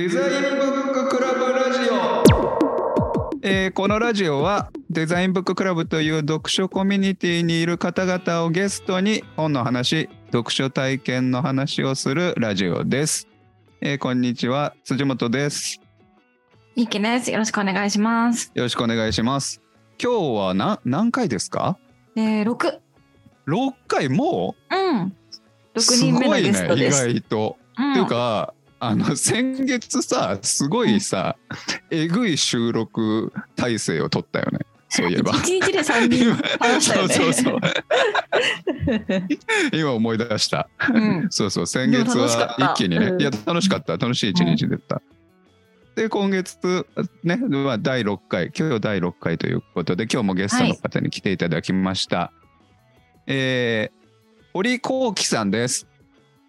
デザインブッククラブラジオ、えーこのラジオはデザインブッククラブという読書コミュニティにいる方々をゲストに本の話読書体験の話をするラジオです、えーこんにちは辻本ですミキです。よろしくお願いします。よろしくお願いします今日はな何回ですか？えー、六。6回？もう？ん。う六す人目のゲストです。外とうんっていうかあの先月さすごいさ、えぐい収録体制を取ったよね。そういえば。一日で三人話したよね。そうそうそう。今思い出した。うん。そうそう。先月は一気にね、うん。いや楽しかった。楽しい一日だった、で今月ね、まあ、第6回今日第6回ということで今日もゲストの方に来ていただきました、えー堀幸喜さんです。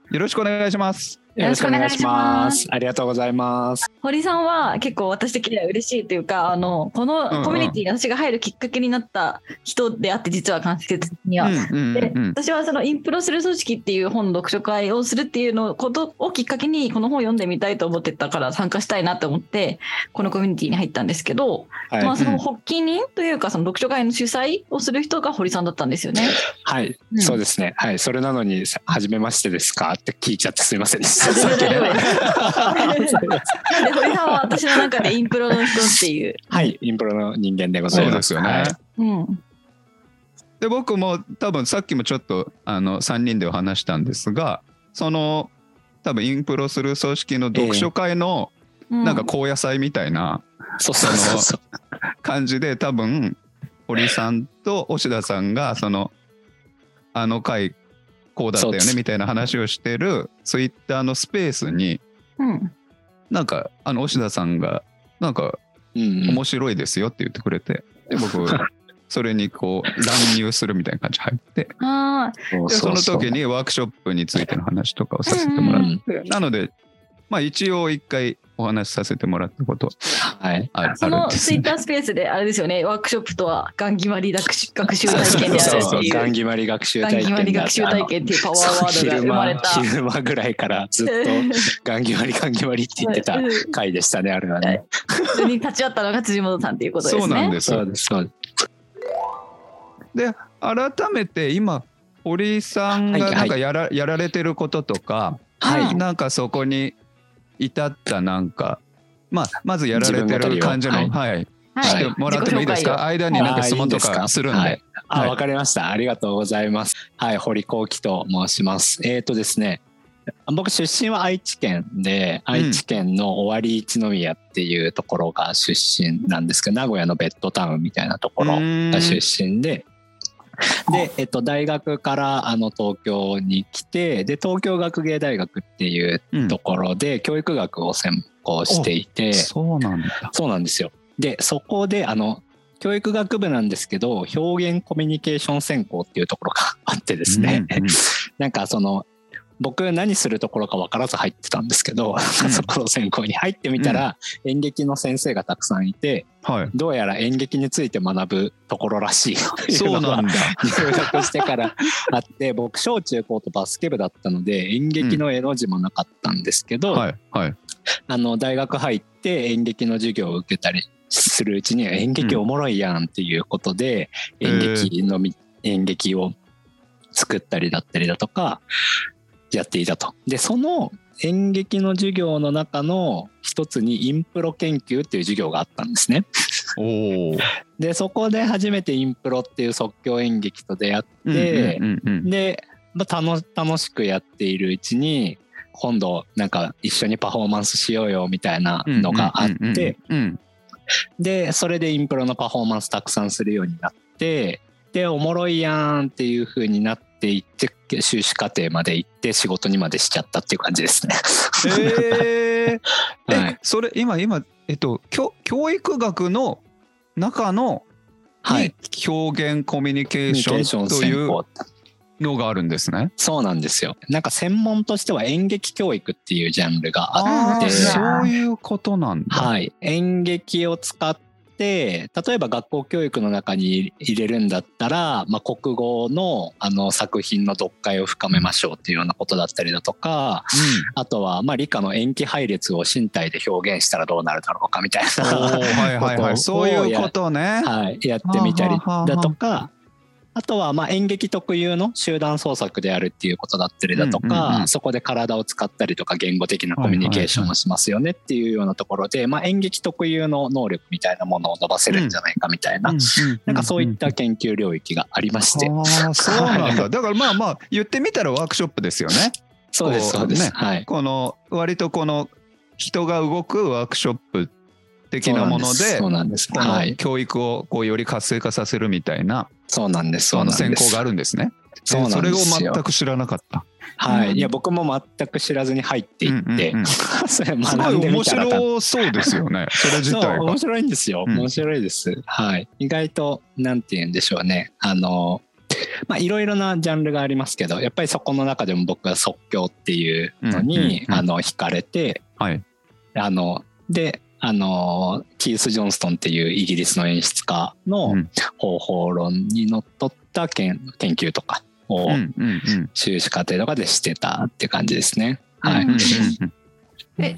よろしくお願いしますよろしくお願いしますありがとうございます。堀さんは結構私的には嬉しいというか、あのこのコミュニティに私が入るきっかけになった人であって実は間接的には。うんうんでうん私はそのインプロする組織っていう本の読書会をするっていうのことをきっかけにこの本を読んでみたいと思ってたから参加したいなと思ってこのコミュニティに入ったんですけど、はい、まあその発起人というかその読書会の主催をする人が堀さんだったんですよね。はい、うんそうですね。はい、それなのに、さ初めましてですか？って聞いちゃってすみませんでした。さっきねで堀さんは私の中でインプロの人っていう。はい、インプロの人間でございます。そうですよね、はいうん。で僕も多分さっきもちょっとあの3人でお話したんですがその多分インプロする組織の読書会のうんなんか高野菜みたいなそうそうそうそう。感じで多分堀さんと押田さんがそのあの回こうだったよねみたいな話をしてるツイッターのスペースにうん。なんかあの押田さんがなんかうんうん。面白いですよって言ってくれてで僕 それにこう乱入するみたいな感じ入って ああ、そうでその時にワークショップについての話とかをさせてもらって、なのでまあ一応一回お話しさせてもらったことはい。あるそのツイッタースペースであれですよね、ワークショップとはガン決まり学習学習体験であるっていう。ガン決まり学習ガン体験決まり学習体験っていうパワーワードが生まれた。昼間ぐらいからずっとガン決まりガン決まりって言ってた回でしたね、あれはね。それに立ち会ったのが辻本さんっていうことですね。そうなんですそうです、そうです。で改めて今堀さんがはいなんかやら,、やられてることとか、はいなんかそこに至ったなんか、まあ、まずやられてる感じの、は。い。はしてもらってもいいですか、間になんか質問とかするんで。はい、あ、はい。わかりました。ありがとうございます。はい、堀幸喜と申します。えっ、とですね、僕出身は愛知県で、愛知県の尾張一宮っていうところが出身なんですけど、名古屋のベッドタウンみたいなところが出身で、で、えっと、大学からあの東京に来て、で、東京学芸大学っていううんところで教育学を専攻していて、そうなんだ。そうなんですよ。で、そこで、あの、教育学部なんですけど、表現コミュニケーション専攻っていうところがあってですね、うんうん なんかその、僕何するところか分からず入ってたんですけど、そこの専攻に入ってみたら、演劇の先生がたくさんいて、はい。どうやら演劇について学ぶところらしいといのがそううなんだ。入学してからあって、僕小中高とバスケ部だったので、演劇の絵の字もなかったんですけど、はいはい。あの大学入って演劇の授業を受けたりするうちに演劇おもろいやんっていうことで、うん演劇のみ、演劇を作ったりだったりだとかやっていたと。でその演劇の授業の中の一つにインプロ研究っていう授業があったんですね。おお。でそこで初めてインプロっていう即興演劇と出会って、うんうんで、まあ、楽楽しくやっているうちに今度なんか一緒にパフォーマンスしようよみたいなのがあって、でそれでインプロのパフォーマンスたくさんするようになってでおもろいやんっていう風になっていって修士課程まで行って仕事にまでしちゃったっていう感じですね。えー はいえ、それ今今えっと教教育学の中のはい。表現コミュニケーションというのがあるんですね。そうなんですよ。なんか専門としては演劇教育っていうジャンルがあって、そういうことなんだ。はい、演劇を使ってて例えば学校教育の中に入れるんだったら、まあ、国語のあの作品の読解を深めましょうっていうようなことだったりだとかあとはまあ理科の塩基配列を身体で表現したらどうなるだろうかみたいなはいはいはい、そういうことね。はい、やってみたりだとかあとはまあ演劇特有の集団創作であるっていうことだったりだとか、そこで体を使ったりとか言語的なコミュニケーションをしますよねっていうようなところで、まあ、演劇特有の能力みたいなものを伸ばせるんじゃないかみたいな、なんかそういった研究領域がありまして、そうなんだ。だからまあまあ言ってみたらワークショップですよね。そうですそうです、ねはい。この割とこの人が動くワークショップ的なものでそうなんです。こはい。の教育をこうより活性化させるみたいなそうなんです。そのなんです。専攻があるんですね。そうなんそれを全く知らなかった。はい、いや僕も全く知らずに入っていって、それすご学んでい面白そうですよね。それ自体が。面。白いんですよ。うん。面白いです、はい。意外となんて言うんでしょうね。あのまあいろいろなジャンルがありますけどやっぱりそこの中でも僕は即興っていうのに、あの惹かれてはい。あのであのキース・ジョンストンっていうイギリスの演出家のうん。方法論にのっとった研研究とかを修士課程とかでしてたって感じですね。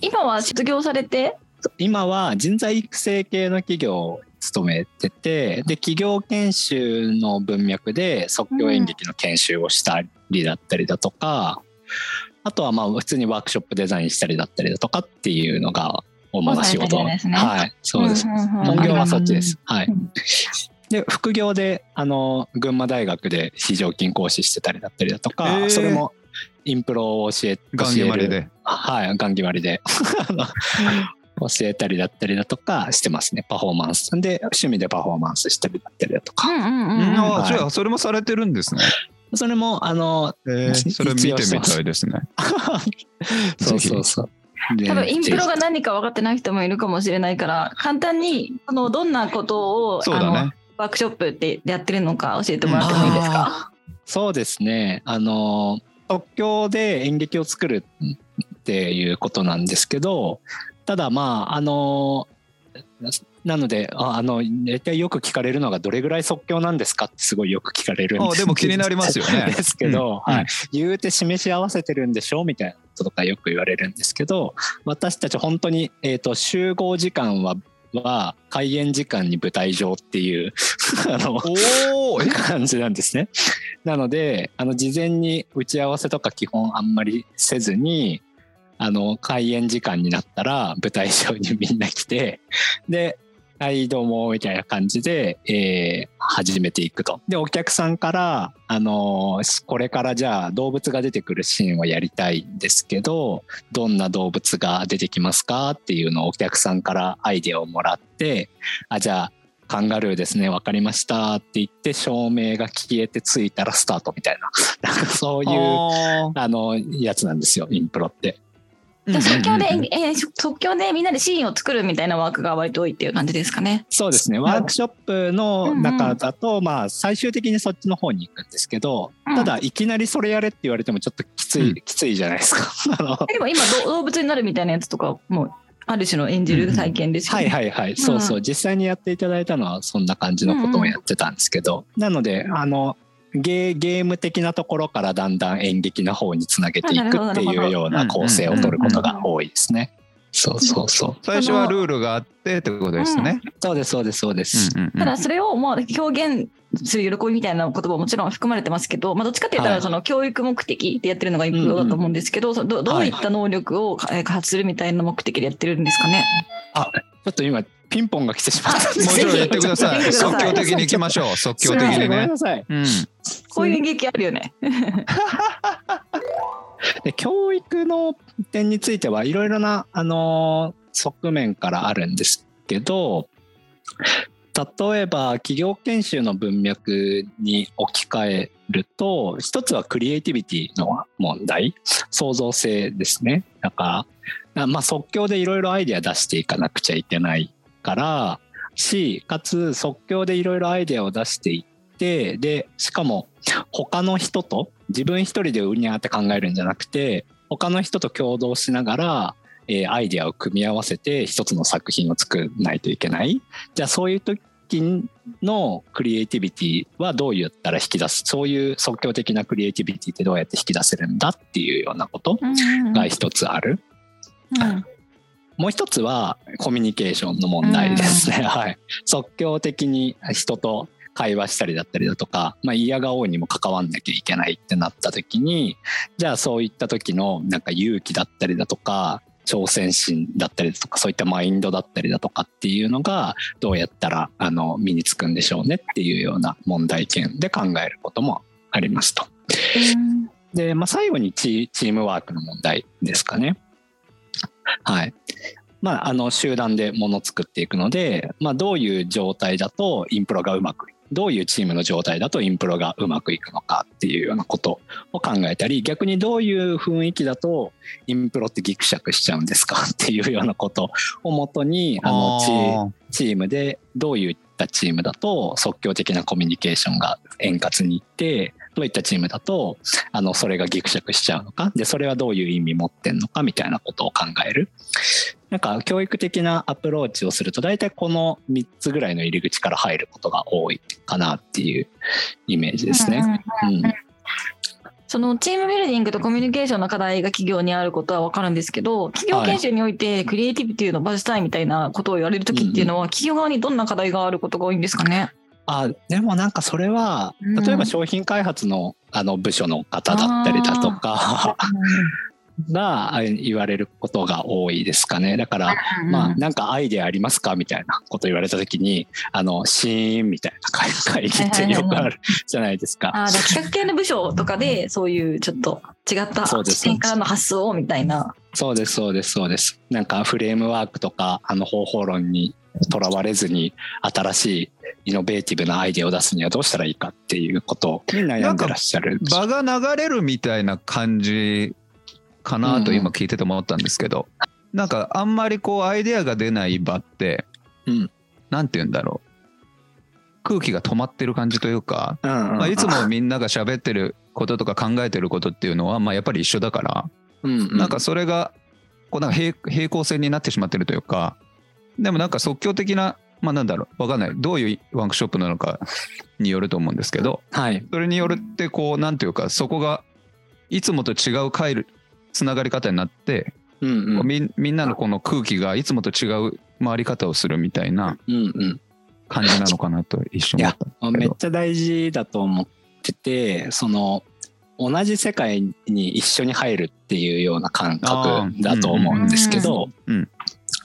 今は卒業されて？今は人材育成系の企業を勤めててで企業研修の文脈で即興演劇の研修をしたりだったりだとか、あとはまあ普通にワークショップデザインしたりだったりだとかっていうのが主な仕事。おされてるんですね。はい。そうです、んんうん。本業はそっちです、はい。うんで副業であの群馬大学で非常勤講師してたりだったりだとか、へー。それもインプロを教えガン決まりで。はい、ガン決まりで。教えたりだったりだとかしてますね、パフォーマンス。で、趣味でパフォーマンスしたりだったりだとか。うんうんうん。うんああ、はい。じゃあそれもされてるんですね。それも、あの、えー。それ見てみたいですね。そうそうそう。で多分インプロがぜ何か分かってない人もいるかもしれないから簡単にそのどんなことをそうだね。あのワークショップってやってるのか教えてもらってもいいですか？そうですね。あの、即興で演劇を作るっていうことなんですけど、ただまあ、あの、なので、ああの、大体よく聞かれるのが、どれぐらい即興なんですかってすごいよく聞かれるんです。あでも気になりますよね。ですけど、うん。はい、言うて示し合わせてるんでしょみたいなこととかよく言われるんですけど、私たち本当に、えっ、と、集合時間は、は開演時間に舞台上っていう あの感じなんですね。なのであの事前に打ち合わせとか基本あんまりせずにあの開演時間になったら舞台上にみんな来てで「はいどうも」みたいな感じで、えー始めていくと。でお客さんから、あのーこれからじゃあ動物が出てくるシーンをやりたいんですけどどんな動物が出てきますか？っていうのをお客さんからアイデアをもらってあじゃあカンガルーですね、わかりましたって言って、照明が消えてついたらスタートみたいな、なんかそういう、ああの、やつなんですよ、インプロって。ー即興で即興でみんなでシーンを作るみたいなワークが割と多いっていう感じですかね。そうですね、ワークショップの中だと、まあ、最終的にそっちの方に行くんですけど、うん。ただ、いきなりそれやれって言われてもちょっときつい、うん。きついじゃないですか。でも今ど動物になるみたいなやつとかもうある種の演じる体験ですよね。はいはいはい、そうそう、実際にやっていただいたのはそんな感じのことをやってたんですけど、なので、あの、ゲーゲーム的なところからだんだん演劇の方につなげていくっていうような構成を取ることが多いですね。そうそうそう。最初はルールがあってってことですね。そうですそうですそうです。うんうんうんただそれをまあ表現する喜びみたいな言葉ももちろん含まれてますけど、まあ、どっちかって言ったはいらその教育目的でやってるのがインプロだと思うんですけど、どどういった能力をえー開発するみたいな目的でやってるんですかね？ちょっと今ピンポンが来てしまったもちろん言ってください。即興的に行きましょう。即興的にね。こういう演劇あるよね。で教育の点についてはいろいろなあのー側面からあるんですけど例えば企業研修の文脈に置き換えると一つはクリエイティビティの問題創造性ですねだからまあ即興でいろいろアイデア出していかなくちゃいけないからしかつ即興でいろいろアイデアを出していってでしかも他の人と自分一人でうにゃーって考えるんじゃなくて他の人と共同しながらえーアイデアを組み合わせて一つの作品を作らないといけない。じゃあそういう時のクリエイティビティはどうやったら引き出す？そういう即興的なクリエイティビティってどうやって引き出せるんだっていうようなことうんが一つある。うんもう一つはコミュニケーションの問題ですね。はい。即興的に人と会話したりだったりだとか、まあ嫌が王にも関わんなきゃいけないってなった時に、じゃあそういった時のなんか勇気だったりだとか、挑戦心だったりだとか、そういったマインドだったりだとかっていうのがどうやったらあの身につくんでしょうねっていうような問題点で考えることもありますと。うんで、まあ、最後にチチームワークの問題ですかね。はい。まあ、あの集団でもの作っていくので、まあ、どういう状態だとインプロがうまくどういうチームの状態だとインプロがうまくいくのかっていうようなことを考えたり逆にどういう雰囲気だとインプロってギクシャクしちゃうんですか っていうようなことをもとにあのチーチームでどういったチームだと即興的なコミュニケーションが円滑にいってどういったチームだとあのそれがギクシャクしちゃうのか？でそれはどういう意味持ってんのかみたいなことを考える。なんか教育的なアプローチをすると大体この3つぐらいの入り口から入ることが多いかなっていうイメージですね。うんそのチームビルディングとコミュニケーションの課題が企業にあることは分かるんですけど企業研修においてクリエイティビティを伸ばしたいみたいなことを言われる時っていうのは企業側にどんな課題があることが多いんですかね？あでもなんかそれはうん。例えば商品開発のあの部署の方だったりだとかがあ言われることが多いですかね。だからまあなんかアイデアありますかみたいなこと言われた時にあのシーンみたいな会会議ってよくあるじゃないですか。あ企画系の部署とかでそういうちょっと違った視点からの発想をみたいな。そうですそうですそうです。なんかフレームワークとかあの方法論にとらわれずに新しいイノベーティブなアイデアを出すにはどうしたらいいかっていうことに悩んでらっしゃる。場が流れるみたいな感じかなと今聞いてて思ったんですけど、なんかあんまりこうアイデアが出ない場って、うん。なんて言うんだろう。空気が止まってる感じというか、うんうんうん。まあ、いつもみんなが喋ってることとか考えてることっていうのは、まあ、やっぱり一緒だから、うんうん。なんかそれがこうなんか平平行線になってしまってるというかでもなんか即興的なまあなんだろうわかんない。どういうワークショップなのかによると思うんですけどはい。それによるってこうなんていうかそこがいつもと違う回るつながり方になって、うんうん。みんなのこの空気がいつもと違う回り方をするみたいなうんうん。感じなのかなと一瞬思ったんですけど。めっちゃ大事だと思っててその同じ世界に一緒に入るっていうような感覚だと思うんですけど、うんうん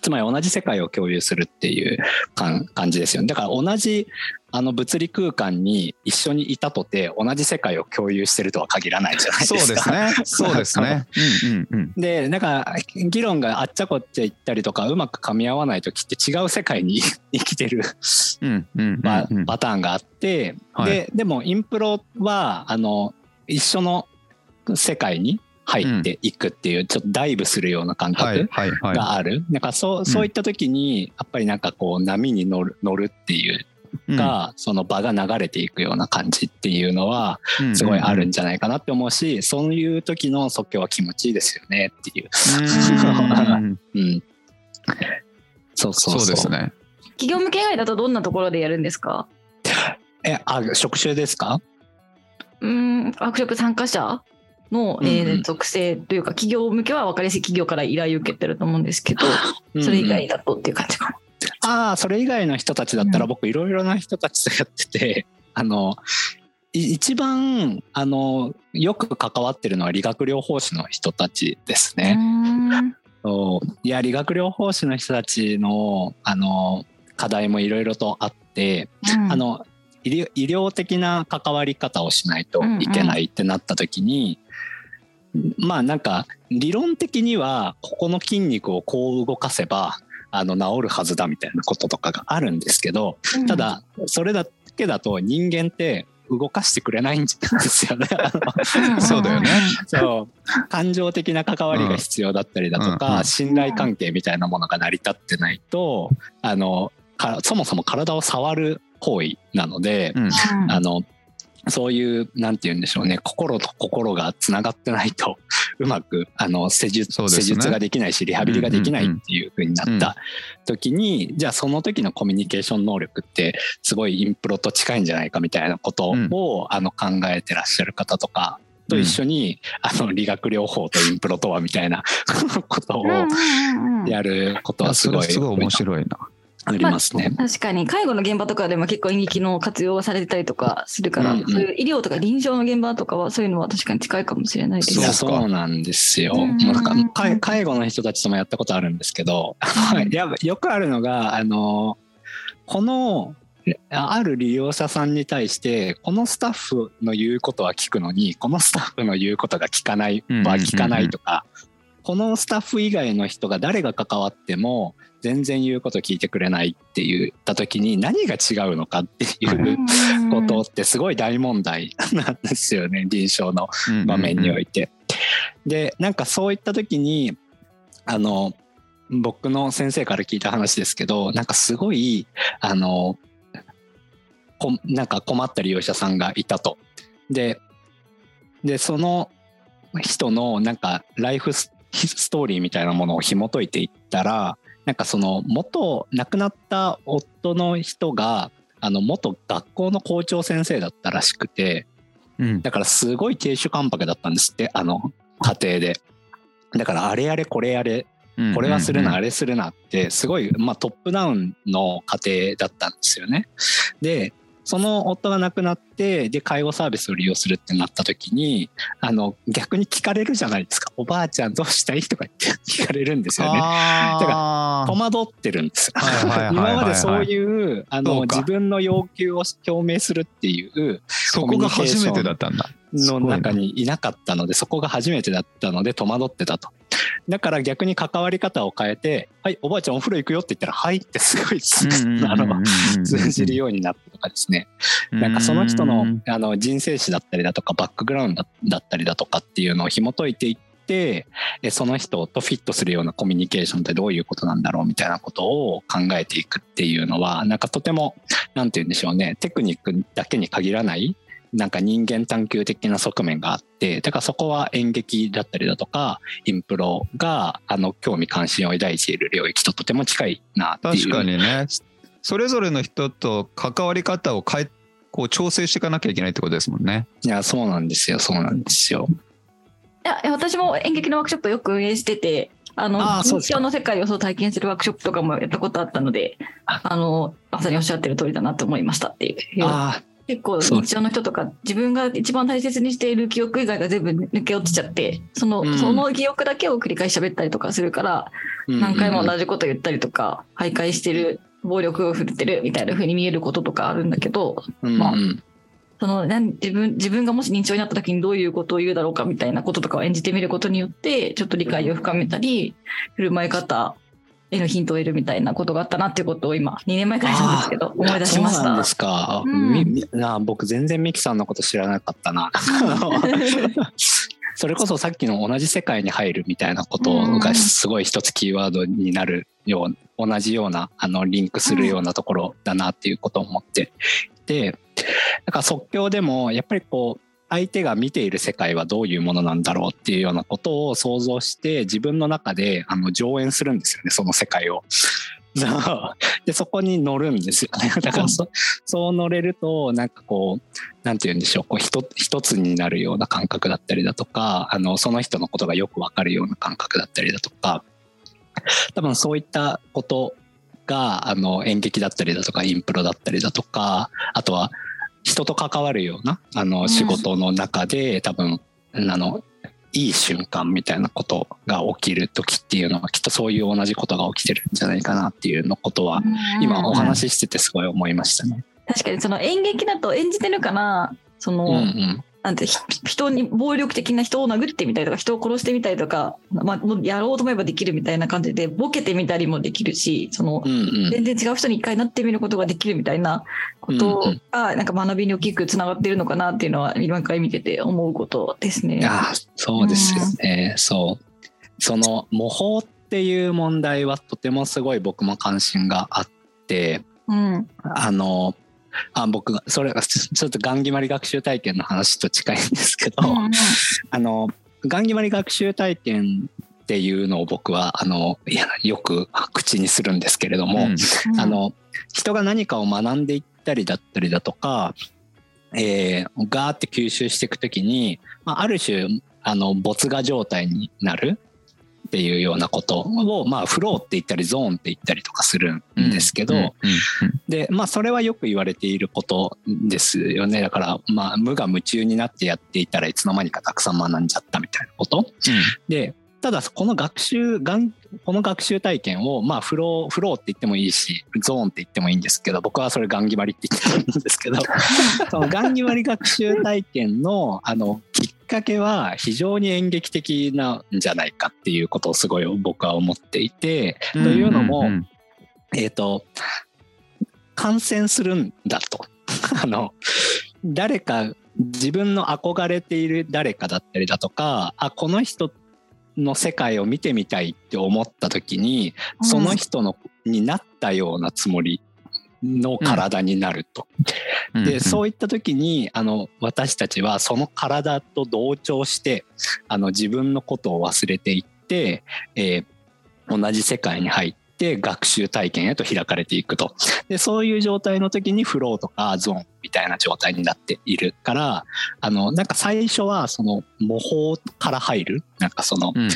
つまり同じ世界を共有するっていう感感じですよね。だから同じあの物理空間に一緒にいたとて同じ世界を共有してるとは限らないじゃないですか。そうですね。そうですね。うんうんうん。でなんか議論があっちゃこっちゃ行ったりとかうまく噛み合わない時って違う世界に 生きてるうんうんうんパうん。パターンがあって、はい。ででもインプロはあの一緒の世界に入っていくっていう、ちょっとダイブするような感はい覚はいはい。がある、なんかそうそういった時にやっぱりなんかこう波に乗る乗るっていうが、その場が流れていくような感じっていうのはうんすごいあるうんんじゃないかなって思うし、そういう時の即興は気持ちいいですよねっていう。うん。うん、そうそうそう。そうですね。企業向け以外だとどんなところでやるんですか？えあ職種ですか？うーん。ワークショップ参加者？の、えーうんうん。属性というか企業向けは分かりやすい企業から依頼を受けてると思うんですけど それ以外だとっていう感じかな。ああそれ以外の人たちだったらうん僕いろいろな人たちとやってて あのい一番あのよく関わってるのは理学療法士の人たちですね。いや理学療法士の人たちのあの課題もいろいろとあって、うん。あの医療的な関わり方をしないといけないってなった時に、まあなんか理論的にはここの筋肉をこう動かせばあの治るはずだみたいなこととかがあるんですけどただそれだけだと人間って動かしてくれないんですよね。そうだよね。そう感情的な関わりが必要だったりだとか、うんうん信頼関係みたいなものが成り立ってないとあのかそもそも体を触る行為なので、うん。あのそういうなんて言うんでしょうね心と心がつながってないと うまくあの施術,、ね。施術ができないしリハビリができないっていう風になった時に、じゃあその時のコミュニケーション能力ってすごいインプロと近いんじゃないかみたいなことを、あの考えてらっしゃる方とかと一緒に、あの理学療法とインプロとはみたいなことをやることはすごいそれすごい面白いな。ありますね。確かに介護の現場とかでも結構演劇の活用されてたりとかするから、うんうん。そういう医療とか臨床の現場とかはそういうのは確かに近いかもしれないですそうなんですよ。うん。もうなんか介介護の人たちともやったことあるんですけど、うん。い。やよくあるのがあのこのある利用者さんに対してこのスタッフの言うことは聞くのにこのスタッフの言うことが聞かないは聞かないとか、このスタッフ以外の人が誰が関わっても全然言うこと聞いてくれないって言った時に何が違うのかっていうことってすごい大問題なんですよね臨床の場面において。でなんかそういった時にあの僕の先生から聞いた話ですけどなんかすごいあのこなんか困った利用者さんがいたと。ででその人のなんかライフスストーリーみたいなものを紐解いていったらなんかその元亡くなった夫の人があの元学校の校長先生だったらしくてうんだからすごい亭主関白だったんですってあの家庭で。だからあれやれこれやれうんこれはするな、うんあれするなってすごい、まあ、トップダウンの家庭だったんですよね。でその夫が亡くなってで介護サービスを利用するってなった時にあの逆に聞かれるじゃないですか「おばあちゃんどうしたい?」とか言って 聞かれるんですよね。あー戸惑ってるんです今までそういうあの自分の要求を表明するっていうそこが初めてだったんだ。の中にいなかったのでそこが初めてだったので戸惑ってたと。だから逆に関わり方を変えて「はいおばあちゃんお風呂行くよ」って言ったら「はい」ってすごい通じるようになったとかですね。なんかその人のあの人生史だったりだとかバックグラウンドだったりだとかっていうのを紐解いていってえその人とフィットするようなコミュニケーションってどういうことなんだろうみたいなことを考えていくっていうのはなんかとてもなんて言うんでしょうね。テクニックだけに限らないなんか人間探求的な側面があってだからそこは演劇だったりだとかインプロがあの興味関心を抱いている領域ととても近いなっていう確かにね。それぞれの人と関わり方を変えこう調整していかなきゃいけないってことですもんね。いやそうなんですよそうなんですよ。いやいや私も演劇のワークショップよく運営しててあの日常の世界をそう体験するワークショップとかもやったことあったのであのまさにおっしゃってる通りだなと思いましたっていうあ結構そう。日常の人とか自分が一番大切にしている記憶以外が全部抜け落ちちゃってその,、うん。その記憶だけを繰り返し喋ったりとかするからあ何回も同じこと言ったりとか徘徊してる暴力を振るってるみたいな風に見えることとかあるんだけどまあその自分自分がもし認知症になった時にどういうことを言うだろうかみたいなこととかを演じてみることによってちょっと理解を深めたり振る舞い方へのヒントを得るみたいなことがあったなっていうことを今2年前からなんですけど思い出しましたそうなんですか。うんな僕全然ミキさんのこと知らなかったな。それこそさっきの同じ世界に入るみたいなことがすごい一つキーワードになるよう同じようなあのリンクするようなところだなっていうことを思っていてだから即興でもやっぱりこう相手が見ている世界はどういうものなんだろうっていうようなことを想像して自分の中であの上演するんですよねその世界を。でそこに乗るんですよね。だからそそう乗れるとなんかこうなんて言うんでしょう。こう一一つになるような感覚だったりだとかあのその人のことがよくわかるような感覚だったりだとか。多分そういったことがあの演劇だったりだとかインプロだったりだとかあとは人と関わるようなあの仕事の中で多分あのいい瞬間みたいなことが起きる時っていうのはきっとそういう同じことが起きてるんじゃないかなっていうのことは今お話ししててすごい思いましたね。確かにその演劇だと演じてるからその、うんうんなんてひ人に暴力的な人を殴ってみたりとか人を殺してみたりとか、まあ、やろうと思えばできるみたいな感じでボケてみたりもできるしそのうんうん全然違う人に一回なってみることができるみたいなことがなんか学びに大きくつながっているのかなっていうのは今回見てて思うことですね。あそうですよね、そうその模倣っていう問題はとてもすごい僕も関心があってうんあのあ僕がそれが ちょっとガン決まり学習体験の話と近いんですけど、うんうん。あのガン決まり学習体験っていうのを僕はあのいやよく口にするんですけれども、うん。あの人が何かを学んでいったりだったりだとか、えーガーって吸収していくときに、まあ、ある種あの没我状態になるっていうようなことを、まあ、フローって言ったりゾーンって言ったりとかするんですけど、うんうんでまあそれはよく言われていることですよね。だからまあ無我夢中になってやっていたらいつの間にかたくさん学んじゃったみたいなこと。でただこの学習がんこの学習体験をまあフローフローって言ってもいいしゾーンって言ってもいいんですけど僕はそれガン決まりって言ってるんですけど そのガン決まり学習体験のあのきっかけは非常に演劇的なんじゃないかっていうことをすごい僕は思っていて、うんというのも、えっ、と感染するんだと。あの誰か自分の憧れている誰かだったりだとかあこの人の世界を見てみたいって思った時にその人の、になったようなつもりの体になると。うん。でそういった時にあの私たちはその体と同調してあの自分のことを忘れていって、えー同じ世界に入って学習体験へと開かれていくと。でそういう状態の時にフローとかゾーンみたいな状態になっているからあのなんか最初はその模倣から入るなんかそのうんうんう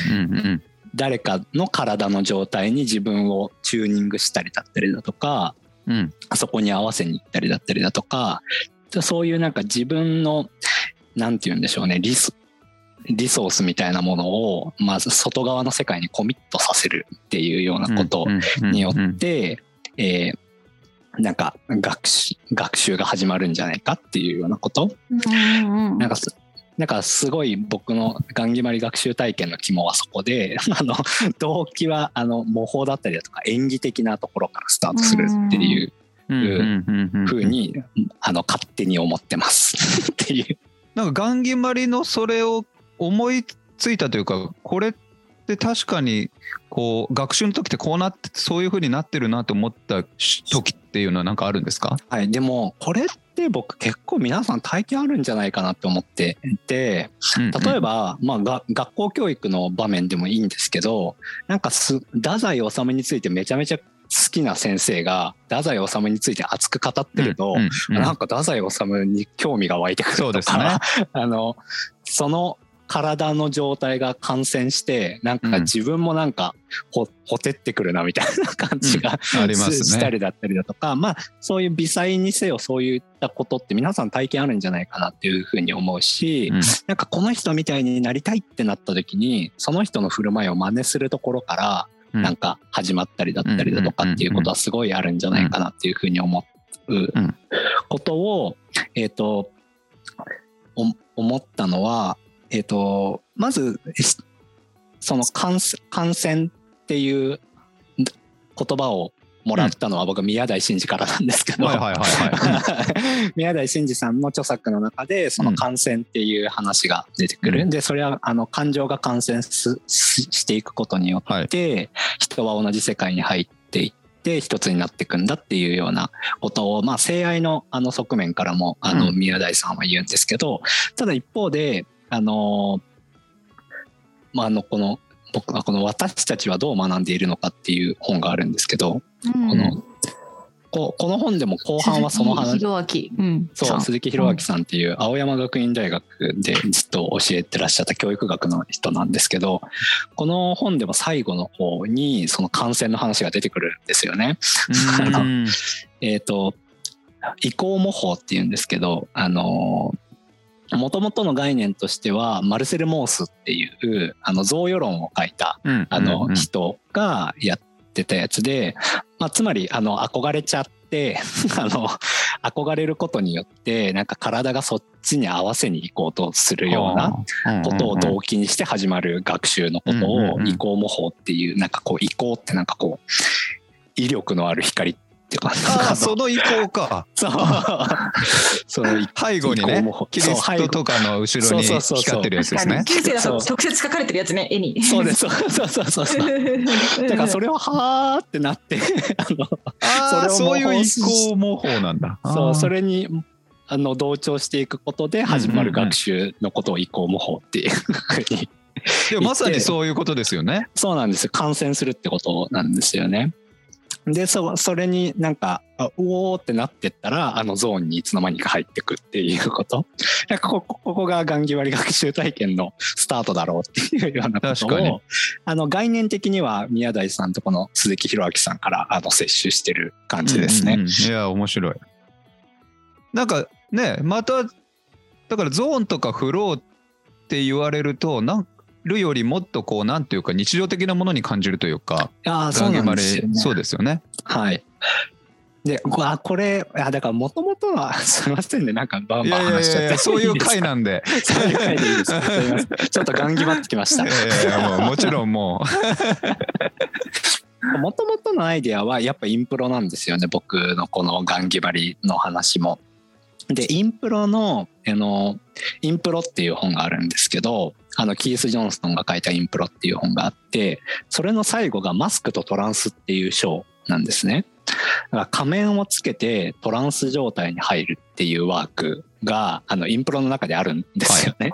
ん。誰かの体の状態に自分をチューニングしたりだったりだとかうん。そこに合わせに行ったりだったりだとかそういうなんか自分のなんて言うんでしょうねリスリソースみたいなものをまず外側の世界にコミットさせるっていうようなことによって、えーなんか学習学習が始まるんじゃないかっていうようなこと。うんうんうん。なんかすなんかすごい僕のガン決まり学習体験の肝はそこで あの動機はあの模倣だったりだとか演技的なところからスタートするっていうふうにあの勝手に思ってます。っていう。なんかガン決まりのそれを思いついたというかこれって確かにこう学習の時ってこうなってそういうふうになってるなと思った時っていうのは何かあるんですか？はい、でもこれって僕結構皆さん体験あるんじゃないかなって思っていて例えば、まあ、が学校教育の場面でもいいんですけどなんかす太宰治についてめちゃめちゃ好きな先生が太宰治について熱く語ってると、うんうんうん。なんか太宰治に興味が湧いてくるとそうですね。か、あのその体の状態が感染してなんか自分もなんかほ,、ほてってくるなみたいな感じが、ありますね。したりだったりだとかまあそういう微細にせよそういったことって皆さん体験あるんじゃないかなっていうふうに思うし、うん。なんかこの人みたいになりたいってなった時にその人の振る舞いを真似するところからうん。なんか始まったりだったりだとかっていうことはすごいあるんじゃないかなっていうふうに思うことをえっ、とお思ったのはえっ、とまずしその感染感染っていう言葉をもらったのは僕は宮台真司からなんですけど、宮台真司さんの著作の中でその感染っていう話が出てくる、うん。でそれはあの感情が感染すししていくことによって、人は同じ世界に入っていって一つになっていくんだっていうようなことを、まあ、性愛のあの側面からもあのうん。宮台さんは言うんですけどただ一方であのまあ、あのこの僕はこの「私たちはどう学んでいるのか」っていう本があるんですけど、うん。このここの本でも後半はその話鈴木弘明。うんさん。そう鈴木弘明さんっていう青山学院大学でずっと教えてらっしゃった教育学の人なんですけどこの本でも最後の方にその感染の話が出てくるんですよね。うん。えっ、と移行模倣っていうんですけどあのもともとの概念としてはマルセル・モースっていうあの贈与論を書いたうんあのうん人がやってたやつで、まあ、つまりあの憧れちゃって あの憧れることによってなんか体がそっちに合わせに行こうとするようなことを動機にして始まる学習のことを移行模倣っていうなんかこう移行ってなんかこう威力のある光っっていうかああその意向か。そう。その背後にねキリストとかの後ろに光ってるやつですね。旧世だと直接書かれてるやつね、絵に。そうです。そうそうそうそう だからそれをはーってなってあのああそそういう意向模倣なんだ。そうそれれにあの同調していくことで始まる学習のことを移行模倣っていうふうに。まさにそういうことですよね。そうなんです。よ感染するってことなんですよね。でそそれになんかおーってなってったらあのゾーンにいつの間にか入ってくっていうこと。なんかここここががんぎ割り学習体験のスタートだろうっていうようなことをあの概念的には宮台さんとこの鈴木弘明さんからあの摂取してる感じですね。うんうんうん。いや面白い。なんかねまただからゾーンとかフローって言われるとなんるよりもっとこうなんていうか日常的なものに感じるというかああそうなんですよ、ね。そうですよねはい。で、こあこれ、あだからもともとは、すみませんね、なんかバンバンいやいやい話しちゃって。やいやそういう回なんでそういう回でいいですか？ちょっとガンギバってきましたい。やいやいやもうもちろんももともとのアイデアはやっぱインプロなんですよね、僕のこのガンギバリの話も。で、インプロの、あの、インプロっていう本があるんですけど、あの、キース・ジョンストンが書いたインプロっていう本があって、それの最後がマスクとトランスっていう章なんですね。だから仮面をつけてトランス状態に入るっていうワークが、あの、インプロの中であるんですよね。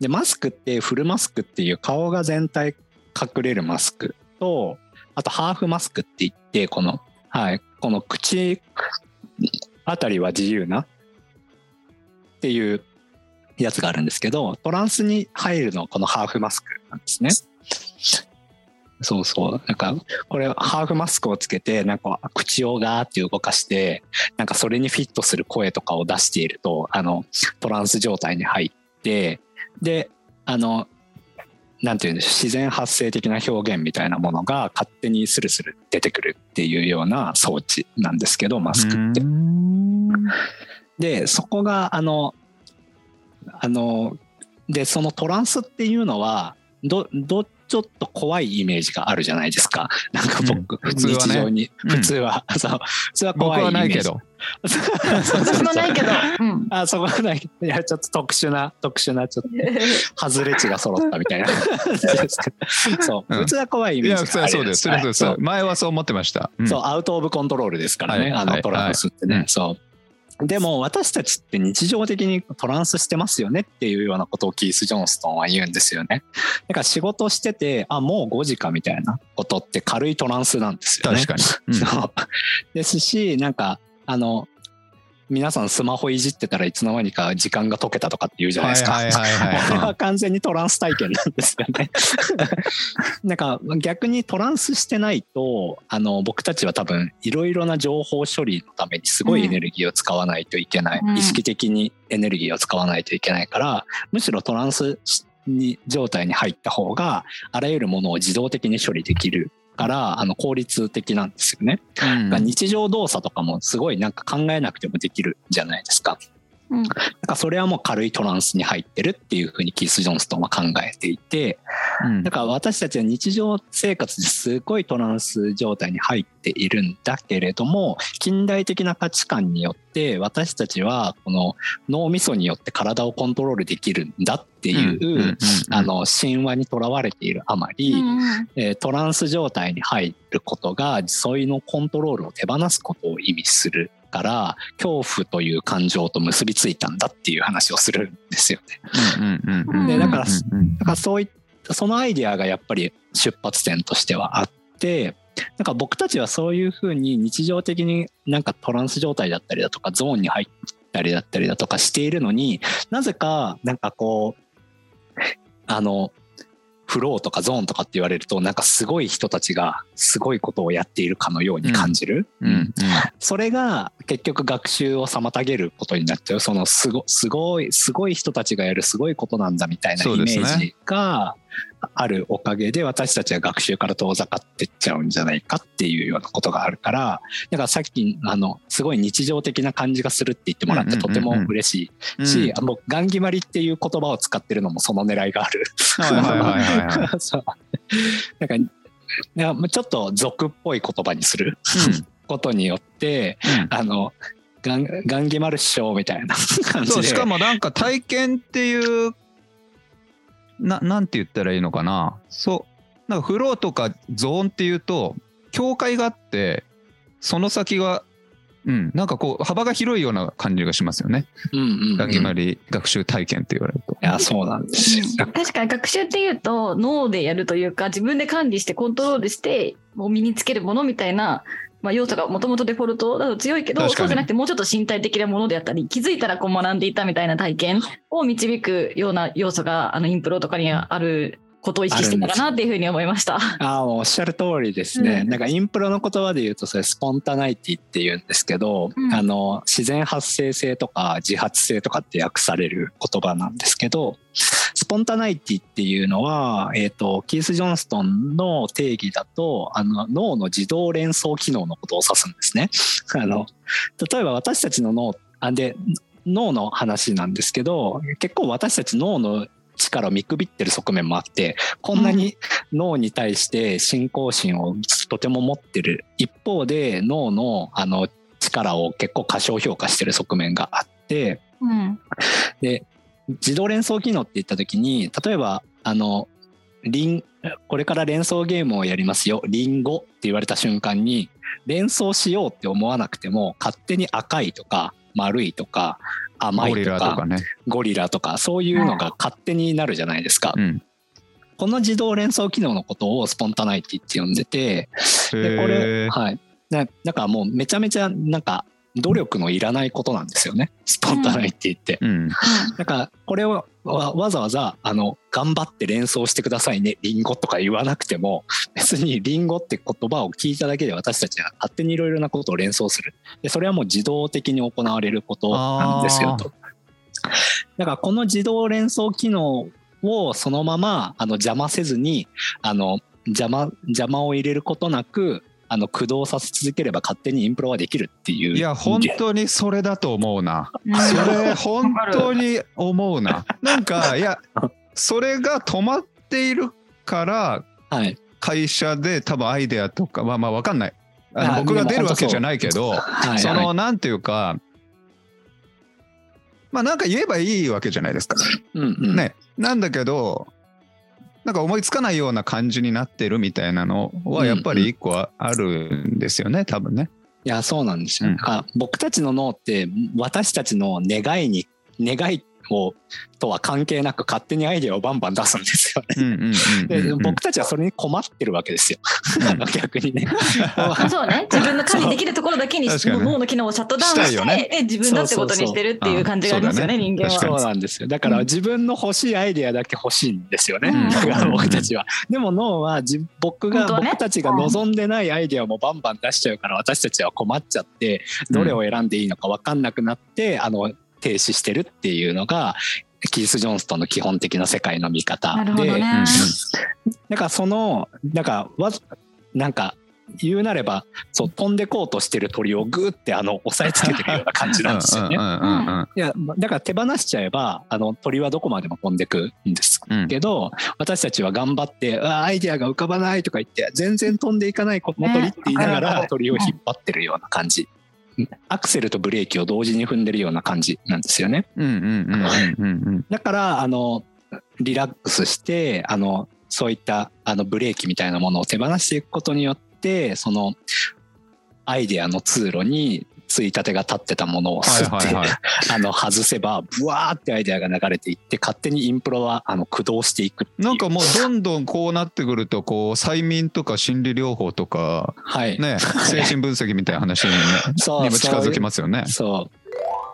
で、マスクってフルマスクっていう顔が全体隠れるマスクと、あとハーフマスクって言って、この、はい、この口あたりは自由なっていうやつがあるんですけど、トランスに入るのはこのハーフマスクなんですね。そうそう。なんか、これ、ハーフマスクをつけて、なんか、口をガーって動かして、なんか、それにフィットする声とかを出していると、あの、トランス状態に入って、で、あの、なんていうんでしょう、自然発生的な表現みたいなものが勝手にスルスル出てくるっていうような装置なんですけど、マうスクってで、そこが、あの、あの、で、そのトランスっていうのは、ど、ど、ちょっと怖いイメージがあるじゃないですか。なんか僕、うん。普通はね。日常に、うん。普通は、そう、普通は僕怖いイメージ。はないけど。そうそうそう私もないけど。うん。あ、そこはない。いや、ちょっと特殊な、特殊な、ちょっと、外れ値が揃ったみたいな。そう、うん。普通は怖いイいメージや普通はそうです。そはいうですそう。です前はそう思ってました。うん。そう、アウト・オブ・コントロールですからね、あのはい。はい。トランスってね。はいそう。でも私たちって日常的にトランスしてますよねっていうようなことをキース・ジョンストンは言うんですよね。だから仕事してて、あ、もう5時かみたいなことって軽いトランスなんですよね。確かに、うん そうですし、なんか、あの、皆さんスマホいじってたらいつの間にか時間が解けたとかって言うじゃないですか。はいはいはいはいあれは完全にトランス体験なんですよね。なんか逆にトランスしてないとあの僕たちは多分いろいろな情報処理のためにすごいエネルギーを使わないといけない、うん意識的にエネルギーを使わないといけないからむしろトランスに状態に入った方があらゆるものを自動的に処理できるからあの効率的なんですよね。うん日常動作とかもすごいなんか考えなくてもできるじゃないですか。うん。だからそれはもう軽いトランスに入ってるっていうふうにキース・ジョンストンは考えていて、うん。だから私たちは日常生活ですごいトランス状態に入っているんだけれども、近代的な価値観によって私たちはこの脳みそによって体をコントロールできるんだっていう、神話にとらわれているあまり、うんえートランス状態に入ることがそういうのコントロールを手放すことを意味するから恐怖という感情と結びついたんだっていう話をするんですよね。うんでだからうんうんだからそういったそのアイデアがやっぱり出発点としてはあってなんか僕たちはそういうふうに日常的になんかトランス状態だったりだとかゾーンに入ったりだったりだとかしているのになぜかなんかこうあのフローとかゾーンとかって言われるとなんかすごい人たちがすごいことをやっているかのように感じる、うんうんそれが結局学習を妨げることになっちゃう。そのすごすごいすごい人たちがやるすごいことなんだみたいなイメージがあるおかげで私たちは学習から遠ざかってっちゃうんじゃないかっていうようなことがあるからだからさっきあのすごい日常的な感じがするって言ってもらってとても嬉しいし、うガンギマリっていう言葉を使ってるのもその狙いがある。なんかちょっと俗っぽい言葉にする。ことによってあのガンガンゲマル師匠みたいな感じでそうしかもなんか体験っていうななんて言ったらいいのかなそうなんかフローとかゾーンっていうと境界があってその先がうんなんかこう幅が広いような感じがしますよね。うんうんうんガンギマリ学習体験って言われると。いやそうなんですよ。うん確かに学習っていうと脳でやるというか自分で管理してコントロールしてもう身につけるものみたいな、まあ、要素がもともとデフォルトだと強いけどそうじゃなくてもうちょっと身体的なものであったり気づいたらこう学んでいたみたいな体験を導くような要素があのインプロとかにあることを意識してたかなっていうふうに思いました。ああおっしゃる通りですね、うんなんかインプロの言葉で言うとそれ spontaneity って言うんですけど、うんあの自然発生性とか自発性とかって訳される言葉なんですけど spontaneity っていうのは、えー、とキース・ジョンストンの定義だとあの脳の自動連想機能のことを指すんですね。あの例えば私たちの脳あで脳の話なんですけど結構私たち脳の力を見くびってる側面もあってこんなに脳に対して信仰心をとても持ってる一方で脳のあの力を結構過小評価してる側面があってうん。で自動連想機能って言った時に例えばあのリンこれから連想ゲームをやりますよリンゴって言われた瞬間に連想しようって思わなくても勝手に赤いとか丸いとか甘いゴリとかラとかね。ゴリラとかそういうのが勝手になるじゃないですか。うん。この自動連想機能のことをスポンタナイティって呼んでて、でこへれ、ーはい。だだからもうめちゃめちゃなんか努力のいらないことなんですよね。スポンタナイティって。うん。だからこれをわわざわざあの頑張って連想してくださいねリンゴとか言わなくても別にリンゴって言葉を聞いただけで私たちは勝手にいろいろなことを連想するでそれはもう自動的に行われることなんですよとだからこの自動連想機能をそのままあの邪魔せずにあの邪魔邪魔を入れることなくあの駆動させ続ければ勝手にインプロはできるっていういや本当にそれだと思うな。うんそれ本当に思うな。なんかいやそれが止まっているからはい会社で多分アイデアとかまあまあわかんない。あのあ僕が出るわけじゃないけど、はいそはいのなんていうか。まあなんか言えばいいわけじゃないですか。うんうんね。なんだけど、なんか思いつかないような感じになってるみたいなのはやっぱり一個ああるんですよね、多分ね。いやそうなんですよ、うん。僕たちの脳って私たちの願いに願いをとは関係なく勝手にアイデアをバンバン出すんですよね。でうん僕たちはそれに困ってるわけですよ、あの 逆にね。あ そうね。自分の管理できるところだけに脳の機能をシャットダウンしてね。で自分だってことにしてるっていう感じがありますよねそうそう人間は。そうなんですよ。だから自分の欲しいアイデアだけ欲しいんですよね、僕たちは。でも脳はじ僕が、僕たちが望んでないアイデアもバンバン出しちゃうから私たちは困っちゃってどれを選んでいいのか分かんなくなって、あの停止してるっていうのがキース・ジョンストンの基本的な世界の見方で、なるほどね。だからそのなんかわずなんか言うなればそう飛んでこうとしてる鳥をグーってあの押さえつけてるような感じなんですよね。うんうんうんうんいやだから手放しちゃえばあの鳥はどこまでも飛んでくんですうんけど、私たちは頑張って「あーアイデアが浮かばない」とか言って全然飛んでいかないこの鳥って言いながねら鳥を引っ張ってるような感じ。アクセルとブレーキを同時に踏んでるような感じなんですよね。うんうんうんうんうんだからあのリラックスしてあのそういったあのブレーキみたいなものを手放していくことによってそのアイデアの通路についたてが立ってたものを吸って、はいはい。はい あの外せばブワーってアイデアが流れていって勝手にインプロはあの駆動していくっていう。なんかもうどんどんこうなってくるとこう催眠とか心理療法とかはい、ね精神分析みたいな話に,、ね、そうにも近づきますよね。そう。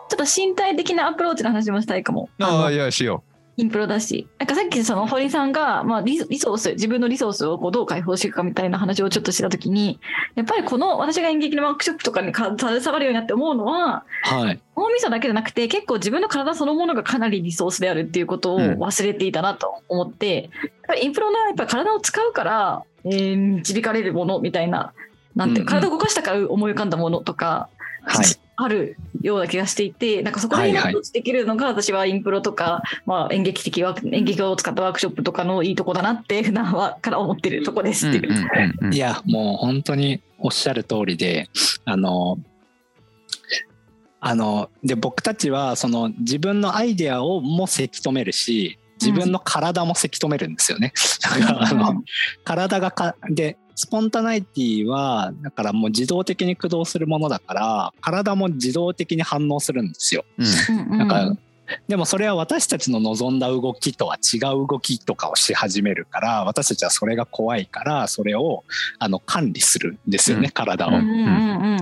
ちょっと身体的なアプローチの話もしたいかも。あのあいやしよインプロだし。なんかさっきその堀さんが、まあリリソース、自分のリソースをこうどう解放していくかみたいな話をちょっとしたときに、やっぱりこの私が演劇のワークショップとかにか携わるようになって思うのは、はい脳みそだけじゃなくて結構自分の体そのものがかなりリソースであるっていうことをうん忘れていたなと思って、やっぱりインプロのやっぱり体を使うから、えー導かれるものみたいな、なんて、うんうん体を動かしたから思い浮かんだものとか、はいあるような気がしていて、なんかそこで落ちてきるのが、私はインプロとか、まあ、演劇的ワーク演劇を使ったワークショップとかのいいとこだなって普段はから思ってるとこですっていう。うんうんうんいやもう本当におっしゃる通りであのあので僕たちはその自分のアイデアをもせき止めるし自分の体もせき止めるんですよね。だからあの体がかでスポンタナイティはだからもう自動的に駆動するものだから体も自動的に反応するんですよ。うん。なんかでもそれは私たちの望んだ動きとは違う動きとかをし始めるから私たちはそれが怖いからそれをあの管理するんですよね、うん。体を。うんうん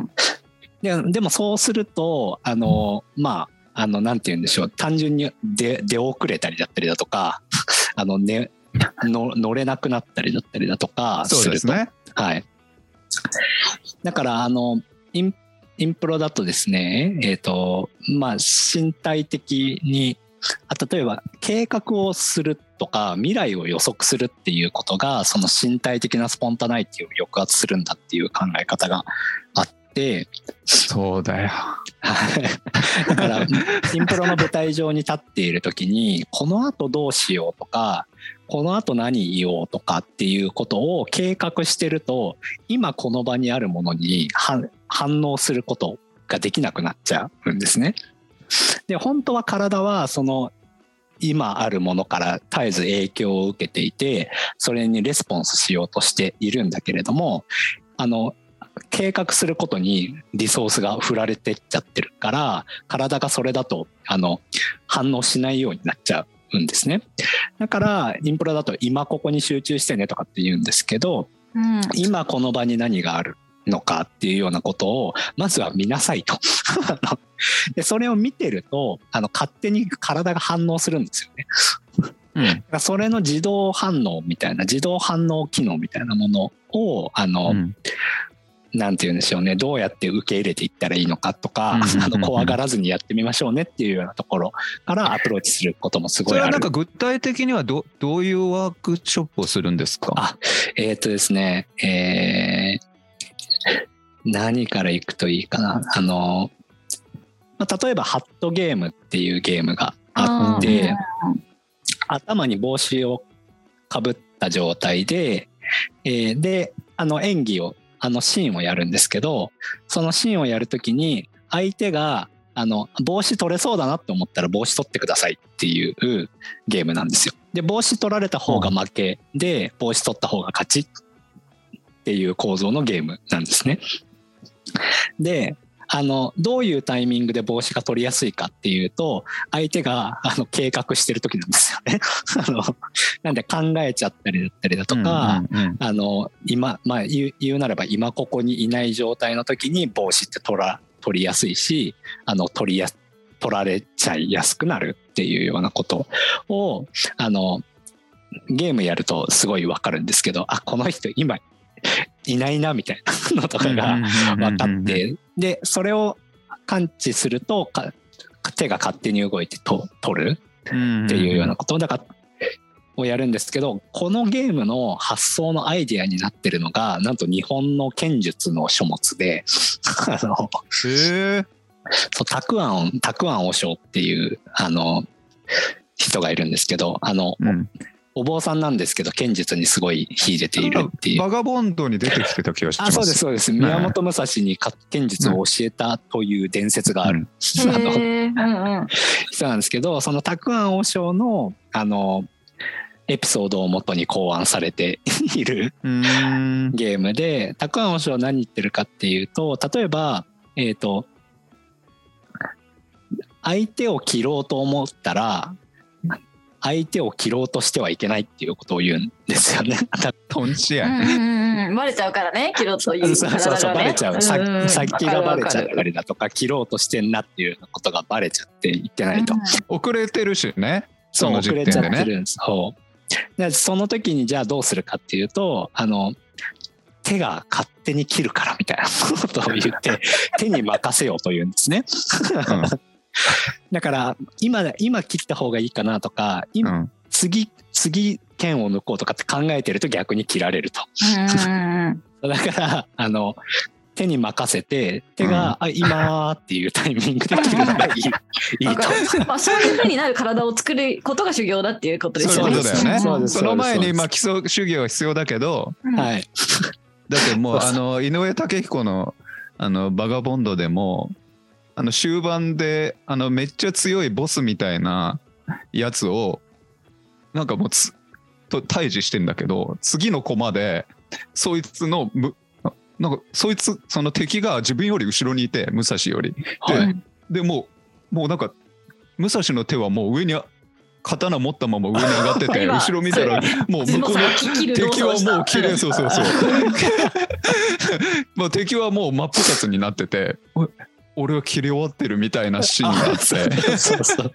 うん。ででもそうするとあのまああのなんて言うんでしょう。単純に出出遅れたりだったりだとか あの、ね、の乗れなくなったりだったりだとかそうですね。はい。だから、あの、インインプロだとですね、えっ、と、まあ、身体的に、あ例えば計画をするとか未来を予測するっていうことがその身体的なスポンタナイティを抑圧するんだっていう考え方があってそうだよ。はいだからインプロの舞台上に立っている時にこのあとどうしようとかこのあと何言おうとかっていうことを計画してると今この場にあるものに反反応することができなくなっちゃうんですね。で本当は体はその今あるものから絶えず影響を受けていてそれにレスポンスしようとしているんだけれどもあの計画することにリソースが振られてっちゃってるから体がそれだとあの反応しないようになっちゃうんですね。だからインプロだと今ここに集中してねとかって言うんですけどうん。今この場に何があるのかっていうようなことをまずは見なさいと。でそれを見てるとあの勝手に体が反応するんですよね。うん。だからそれの自動反応みたいな自動反応機能みたいなものをあの、うんなんて言うんでしょうね。どうやって受け入れていったらいいのかとか、あの怖がらずにやってみましょうねっていうようなところからアプローチすることもすごそれはなんか具体的にはどどういうワークショップをするんですか？あえっ、とですねえー何からいくといいかな。あの、まあ、例えばハットゲームっていうゲームがあって頭に帽子をかぶった状態で、えーであの演技をあのシーンをやるんですけどそのシーンをやるときに相手があの帽子取れそうだなって思ったら帽子取ってくださいっていうゲームなんですよ。で帽子取られた方が負けで帽子取った方が勝ちっていう構造のゲームなんですね。であのどういうタイミングで帽子が取りやすいかっていうと相手があの計画してる時なんですよね。あのなんで考えちゃったりだったりだとか、うんうんうんあの今まあ言う言うなれば今ここにいない状態の時に帽子って取ら取りやすいしあの取りや取られちゃいやすくなるっていうようなことをあのゲームやるとすごいわかるんですけどあこの人今いないなみたいなのとかが分かってでそれを感知するとか手が勝手に動いてと取るっていうようなこと。だからをやるんですけどこのゲームの発想のアイデアになってるのがなんと日本の剣術の書物で あのそうたくあんたくあん和尚っていうあの人がいるんですけどあの、うんお坊さんなんですけど剣術にすごい秀でているっていう。バガボンドに出てきてた気がしまあす。そうですそうです、ん宮本武蔵にか剣術を教えたという伝説がある、うんうん人なんですけどそのたくあん和尚のあのエピソードをもとに考案されているうーん。ゲームでたくあん和尚は何言ってるかっていうと例えばえっ、と相手を切ろうと思ったら相手を切ろうとしてはいけないっていうことを言うんですよね。トンチや。うんうんうんうんバレちゃうからね、キロというそうそうそうバレちゃう、さんん先がバレちゃったりだとか切ろうとしてんなっていうことがバレちゃっていけないと。遅れてるしね。そう遅れちゃってるんです。そうでその時にじゃあどうするかっていうとあの手が勝手に切るからみたいなことを言って 手に任せようというんですね。だから今今切った方がいいかなとかう今、ん。次次剣を抜こうとかって考えてると逆に切られると。うんうんうんだからあの手に任せて手が、あ今っていうタイミングで切るのがいい いいとまあ、そういうふうになる体を作ることが修行だっていうことですよね。ことだよね。そうですその前にまあ基礎修行は必要だけど、うんはいだってもうそう あの井上武彦のあのバガボンドでもあの終盤であのめっちゃ強いボスみたいなやつをなんかもうつと対峙してんだけど次のコマでそいつのむなんかそいつその敵が自分より後ろにいて武蔵より。はい。でもうもうなんか武蔵の手はもう上にあ刀持ったまま上に上がってて 今後ろ見たらもう向こうの敵はもう綺麗そうそうそう。もう敵はもう真っ二つになっててお俺は切り終わってるみたいなシーンがあって。そうそう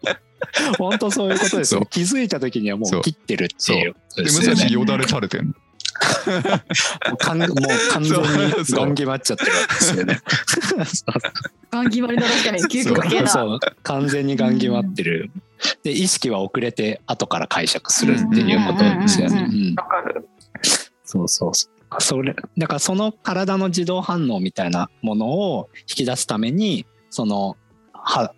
本当そういうことですよ気づいた時にはもそう。う切ってるっていう。でね。武蔵よだれ垂れてんの。もう完もう完全にガン決まっちゃってるわけですよね。ガン決まりの確かに究極系な。そう。完全にガン決まってる。で意識は遅れて後から解釈するっていうことですよね。うんうんうん。うん。わかる。そうそうそう。それだからその体の自動反応みたいなものを引き出すためにそのは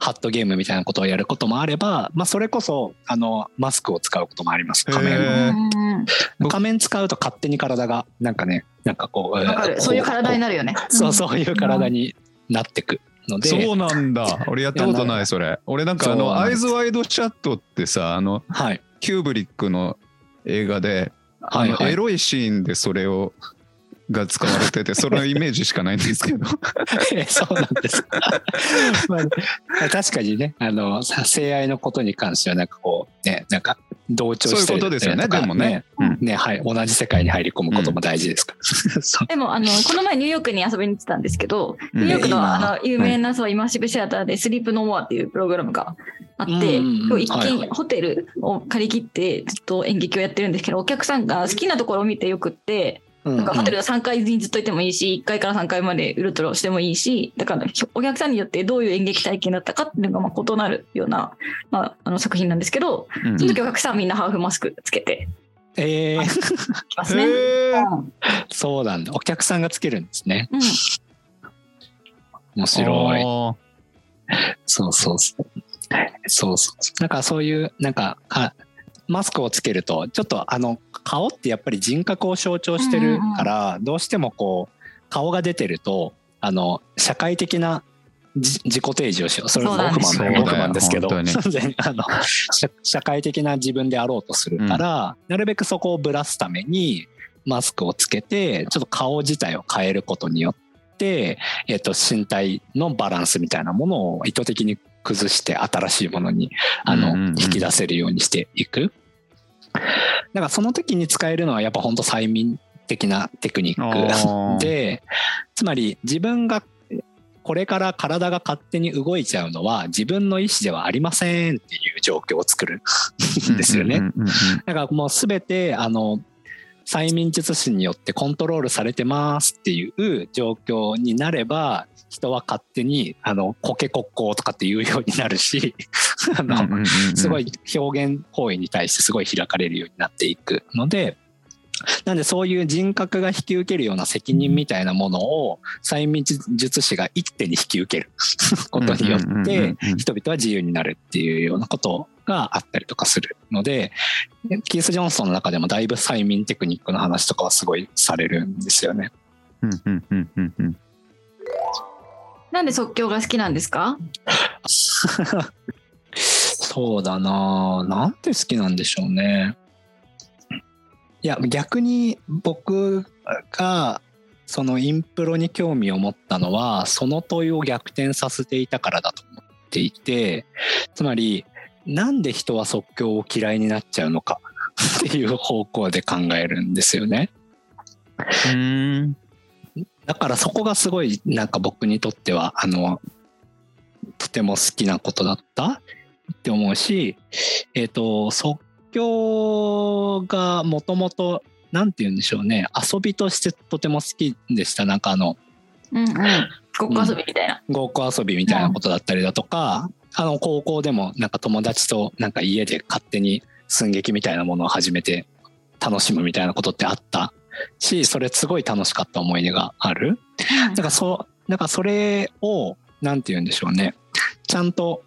ハットゲームみたいなことをやることもあれば、まあ、それこそあのマスクを使うこともあります。仮へ面ーうん。僕仮面使うと勝手に体がなんかねなんかこうわかる。そういう体になるよね。そうそういう体になってくので、そうなんだ。俺やったことないそれ。俺なんかあの「なんです。アイズワイドシャット」ってさあのはい。キューブリックの映画であはいはい。のエロいシーンでそれをが使われてて そのイメージしかないんですけど。えそうなんですか、まあ、確かにねあのさ性愛のことに関してはなんかこうねなんか同調してるそういうことですよねでもね。うん。ねはい。同じ世界に入り込むことも大事ですから、そう。でもあのこの前ニューヨークに遊びに行ってたんですけど、うん。ニューヨークの今あの有名なそうイマーシブシアターで「スリープノモア」っていうプログラムがあって、う一見ホテルを借り切ってずっと演劇をやってるんですけどお客さんが好きなところを見てよくってなんかホテルの3階にずっといてもいいし1階から3階までうろちょろしてもいいしだからお客さんによってどういう演劇体験だったかっていうのがまあ異なるような、まあ、あの作品なんですけどうん。その時お客さんはみんなハーフマスクつけてえー、きますね。へー。うん。そうなんだ。お客さんがつけるんですね。うん。面白い。あそうそうそう。そうそう。なんかそういうなんかかマスクをつけるとちょっとあの顔ってやっぱり人格を象徴してるから、どうしてもこう顔が出てるとあの社会的なじ自己提示をしよう。それそうなんですゴフマンそうだよゴフマンですけど あの社社会的な自分であろうとするから、なるべくそこをぶらすためにマスクをつけてちょっと顔自体を変えることによって、えっと身体のバランスみたいなものを意図的に崩して新しいものにあの、うんうんうん。引き出せるようにしていく。だからその時に使えるのはやっぱ本当催眠的なテクニッあクー でつまり自分がこれから体が勝手に動いちゃうのは自分の意思ではありませんっていう状況を作るんですよね。だからもう全てあの催眠術師によってコントロールされてますっていう状況になれば人は勝手にあのコケコッコーとかって言うようになるし あの、うんうんうんうん。すごい表現行為に対してすごい開かれるようになっていくのでなんでそういう人格が引き受けるような責任みたいなものを催眠術師が一手に引き受けることによって人々は自由になるっていうようなことがあったりとかするのでキース・ジョンソンの中でもだいぶ催眠テクニックの話とかはすごいされるんですよね。うんうんうんうんうんなんで即興が好きなんですか？そうだなぁなんて好きなんでしょうね。いや逆に僕がそのインプロに興味を持ったのはその問いを逆転させていたからだと思っていてつまりなんで人は即興を嫌いになっちゃうのか？っていう方向で考えるんですよね。うんだからそこがすごいなんか僕にとってはあのとても好きなことだった？って思うし、えっと即興がもともとなんて言うんでしょうね遊びとしてとても好きでしたなんかあのうんうん。ごっこ遊びみたいな。ごっこ遊びみたいなことだったりだとか、あの高校でもなんか友達となんか家で勝手に寸劇みたいなものを始めて楽しむみたいなことってあった？しそれすごい楽しかった思い出がある？だからそうなんかそれをなんて言うんでしょうね。ちゃんと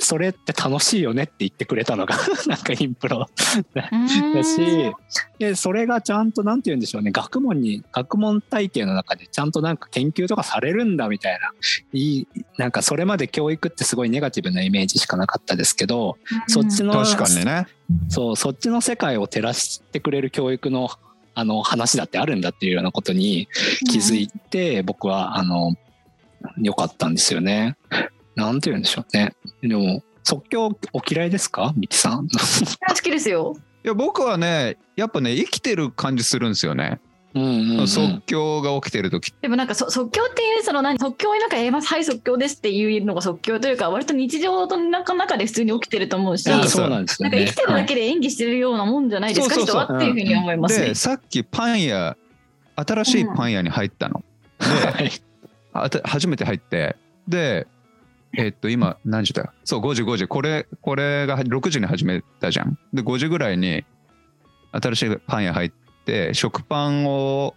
それって楽しいよねって言ってくれたのが なんかインプロ。だしでそれがちゃんとなんて言うんでしょうね。学問に学問体系の中でちゃんとなんか研究とかされるんだみたいな。いいなんかそれまで教育ってすごいネガティブなイメージしかなかったですけど、そっちの確かにね。そうそっちの世界を照らしてくれる教育のあの話だってあるんだっていうようなことに気づいて、僕はあの良かったんですよね。なんて言うんでしょうね。でも即興お嫌いですか？ミキさん。好きですよ。いや僕はねやっぱね生きてる感じするんですよね、うんうんうん。即興が起きてる時。でもなんかそ即興っていうその何？即興になんかやりますはい即興ですっていうのが即興というか割と日常の中中で普通に起きてると思うし。なんかそうなんですよね。生きてるだけで演技してるようなもんじゃないですか、そうそうそう。人はっていうふうに思います。ねで。さっきパン屋新しいパン屋に入ったの、ではい。あた初めて入って。でえっと今何時だ？そう5時5時。これこれが6時に始めたじゃん。で5時ぐらいに新しいパン屋入って食パンを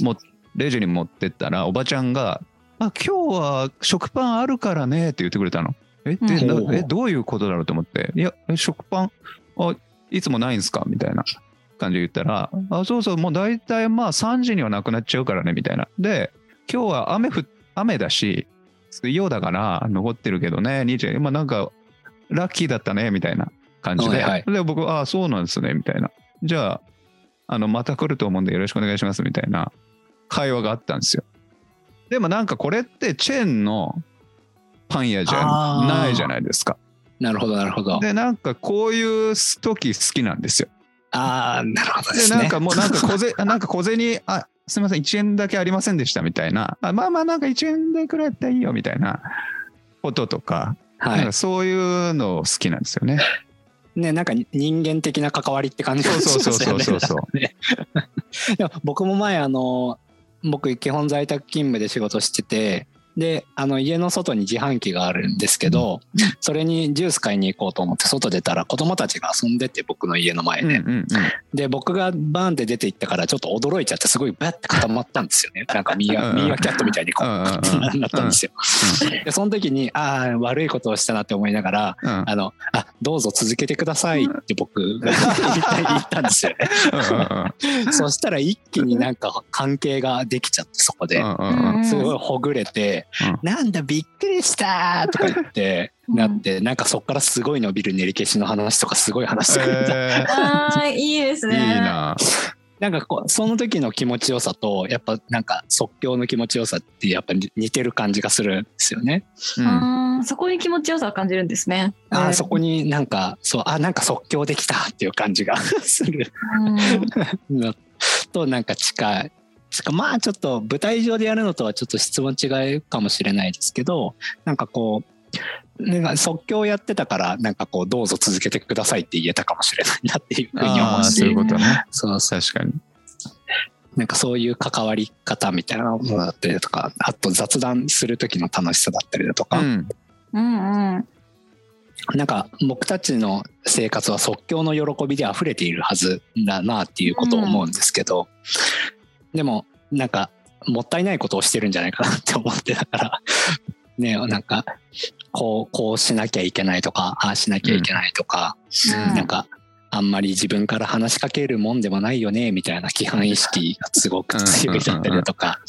もレジに持ってったらおばちゃんが「あ今日は食パンあるからね」って言ってくれたの。え？でうん。なえ？どういうことだろうと思って「いやえ食パンあいつもないんですか?」みたいな感じで言ったら「あそうそうもう大体まあ3時にはなくなっちゃうからね」みたいな。で今日は雨ふ雨だし水曜だから残ってるけどね。2時まあなんかラッキーだったねみたいな感じで、はいはい。で僕「ああそうなんですね」みたいな。じゃああのまた来ると思うんでよろしくお願いしますみたいな会話があったんですよ。でもなんかこれってチェーンのパン屋じゃないじゃないですか。なるほどなるほど。でなんかこういう時好きなんですよ。ああなるほどでね。なんかもうなんか小銭なんか小銭あすみません1円だけありませんでしたみたいなあまあまあなんか1円でくらいやったらいいよみたいなこととか,、はいなんか。そういうの好きなんですよね。ねなんか人間的な関わりって感じがそうそうそうそうそうそう。ね でも僕も前あの僕基本在宅勤務で仕事しててであの家の外に自販機があるんですけど、それにジュース買いに行こうと思って外出たら子供たちが遊んでて僕の家の前で、うんうんうん。で僕がバーンって出て行ったからちょっと驚いちゃってすごいバッて固まったんですよね。なんかミーアうん。ミーアキャットみたいにこううんうんうん。ってなったんですよ。でその時にああ悪いことをしたなって思いながらうん。あのあどうぞ続けてくださいって僕が 言ったんですよね。そしたら一気になんか関係ができちゃってそこで。すごいほぐれてうん「なんだびっくりした!」とか言ってうんなってなんかそこからすごい伸びる練り消しの話とかすごい話してくれた。えああ、いいですーね。いいな。なんかこうその時の気持ちよさとやっぱなんか即興の気持ちよさってやっぱ似てる感じがするんですよね。うんあーそこに気持ちよさを感じるんですね。あーうんそこになんかそうあなんか即興できたっていう感じがするうん のとなんか近い。しかまあちょっと舞台上でやるのとはちょっと質問違うかもしれないですけどなんかこうなんか即興やってたからなんかこうどうぞ続けてくださいって言えたかもしれないなっていうふうに思うああそういうしことね。そう確かに。なんかそういう関わり方みたいなものだったりだとかあと雑談する時の楽しさだったりだとか、うんうんうん。なんか僕たちの生活は即興の喜びで溢れているはずだなっていうことを思うんですけど、でもなんかもったいないことをしてるんじゃないかなって思ってだから。ねなんかこうこうしなきゃいけないとかああしなきゃいけないとか、うん。なんかあんまり自分から話しかけるもんでもないよねみたいな規範意識がすごく強いだったりだとか。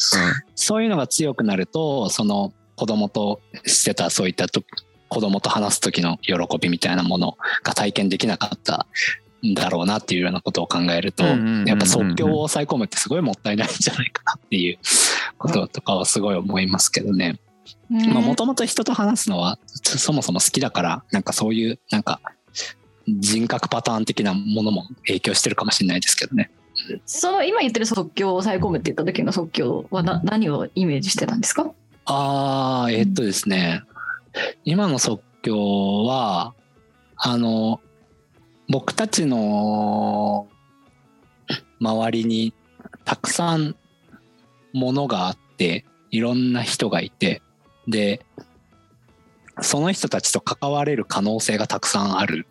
そういうのが強くなるとその子供としてたそういったと子供と話す時の喜びみたいなものが体験できなかったんだろうなっていうようなことを考えるとうんうんうんうんやっぱ即興を抑え込むってすごいもったいないんじゃないかなっていうこととかはすごい思いますけどね。まあもともと人と話すのはそもそも好きだからなんかそういうなんか人格パターン的なものも影響してるかもしれないですけどね。その今言ってる即興を抑え込むって言った時の即興はな何をイメージしてたんですか？ああ、えっとですね、今の即興は、あの、僕たちの周りにたくさんものがあって、いろんな人がいて、で、その人たちと関われる可能性がたくさんある。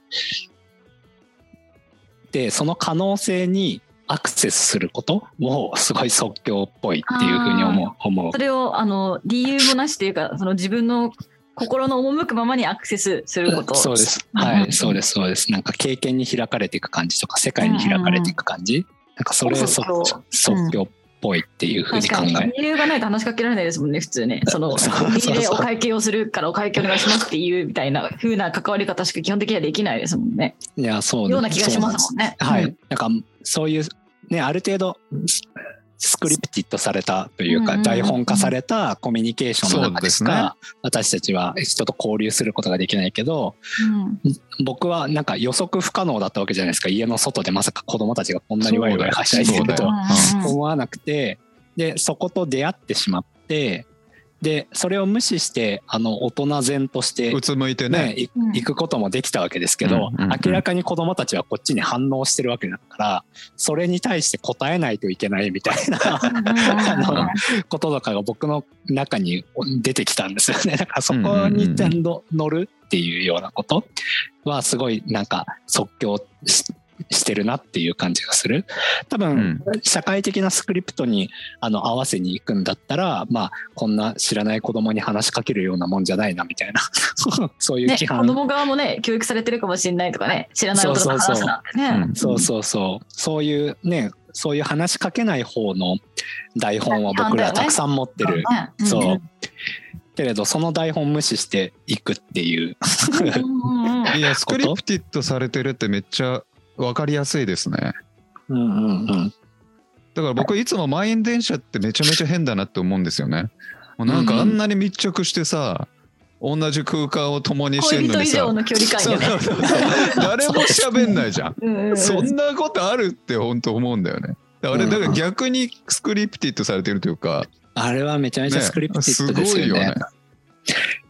で、その可能性にアクセスすることをすごい即興っぽいっていうふうに思う。思うそれをあの理由もなしというかその自分の心の赴くままにアクセスすること。そうです。うん。はい、そうです、そうです。なんか経験に開かれていく感じとか、世界に開かれていく感じ。なんかそれをそ即興即興っぽいっていうふうに考え。に理由がないと話しかけられないですもんね普通ね。そのお会計をするからお会計お願いしますっていうみたいな風な関わり方しか基本的にはできないですもんね。いや、そう。ような気がしますもんね。はい。うん。なんか、そういう、ね、ある程度、ススクリプティッドされたというか、台本化されたコミュニケーションの中でしか、私たちは人と交流することができないけど、うん。僕はなんか予測不可能だったわけじゃないですか。家の外でまさか子供たちがこんなにワイワイはしゃいでると思わなくて、で、そこと出会ってしまって、で、それを無視して、あの、大人然として、うつむいてね、ね。いうん行くこともできたわけですけど、うんうんうん明らかに子供たちはこっちに反応してるわけだから、それに対して答えないといけないみたいなあのこととかが僕の中に出てきたんですよね。だからそこにちゃんと乗るっていうようなことはすごいなんか即興ししてるなっていう感じがする。多分、社会的なスクリプトにあの合わせに行くんだったら、まあ、こんな知らない子供に話しかけるようなもんじゃないなみたいな、そういうね、規範。子供側もね教育されてるかもしれないとかね知らない大人と話すなんてねうんそうそうそう。そういうね、そういう話しかけない方の台本は僕らたくさん持ってる。ねそう。けれど、その台本無視していくっていう。うんうんうん いや、スクリプティッドされてるってめっちゃ分かりやすいですね。うんうんうん。だから僕いつも満員電車ってめちゃめちゃ変だなって思うんですよね。もうなんかあんなに密着してさ、同じ空間を共にしてんのにさ。上の距離感そうよねそうそう誰も喋んないじゃん。うんうんうんそんなことあるって本当思うんだよね。だからあれだから逆にスクリプティッドされてるというか、あれはめちゃめちゃねスクリプティッドですよね。すごいよね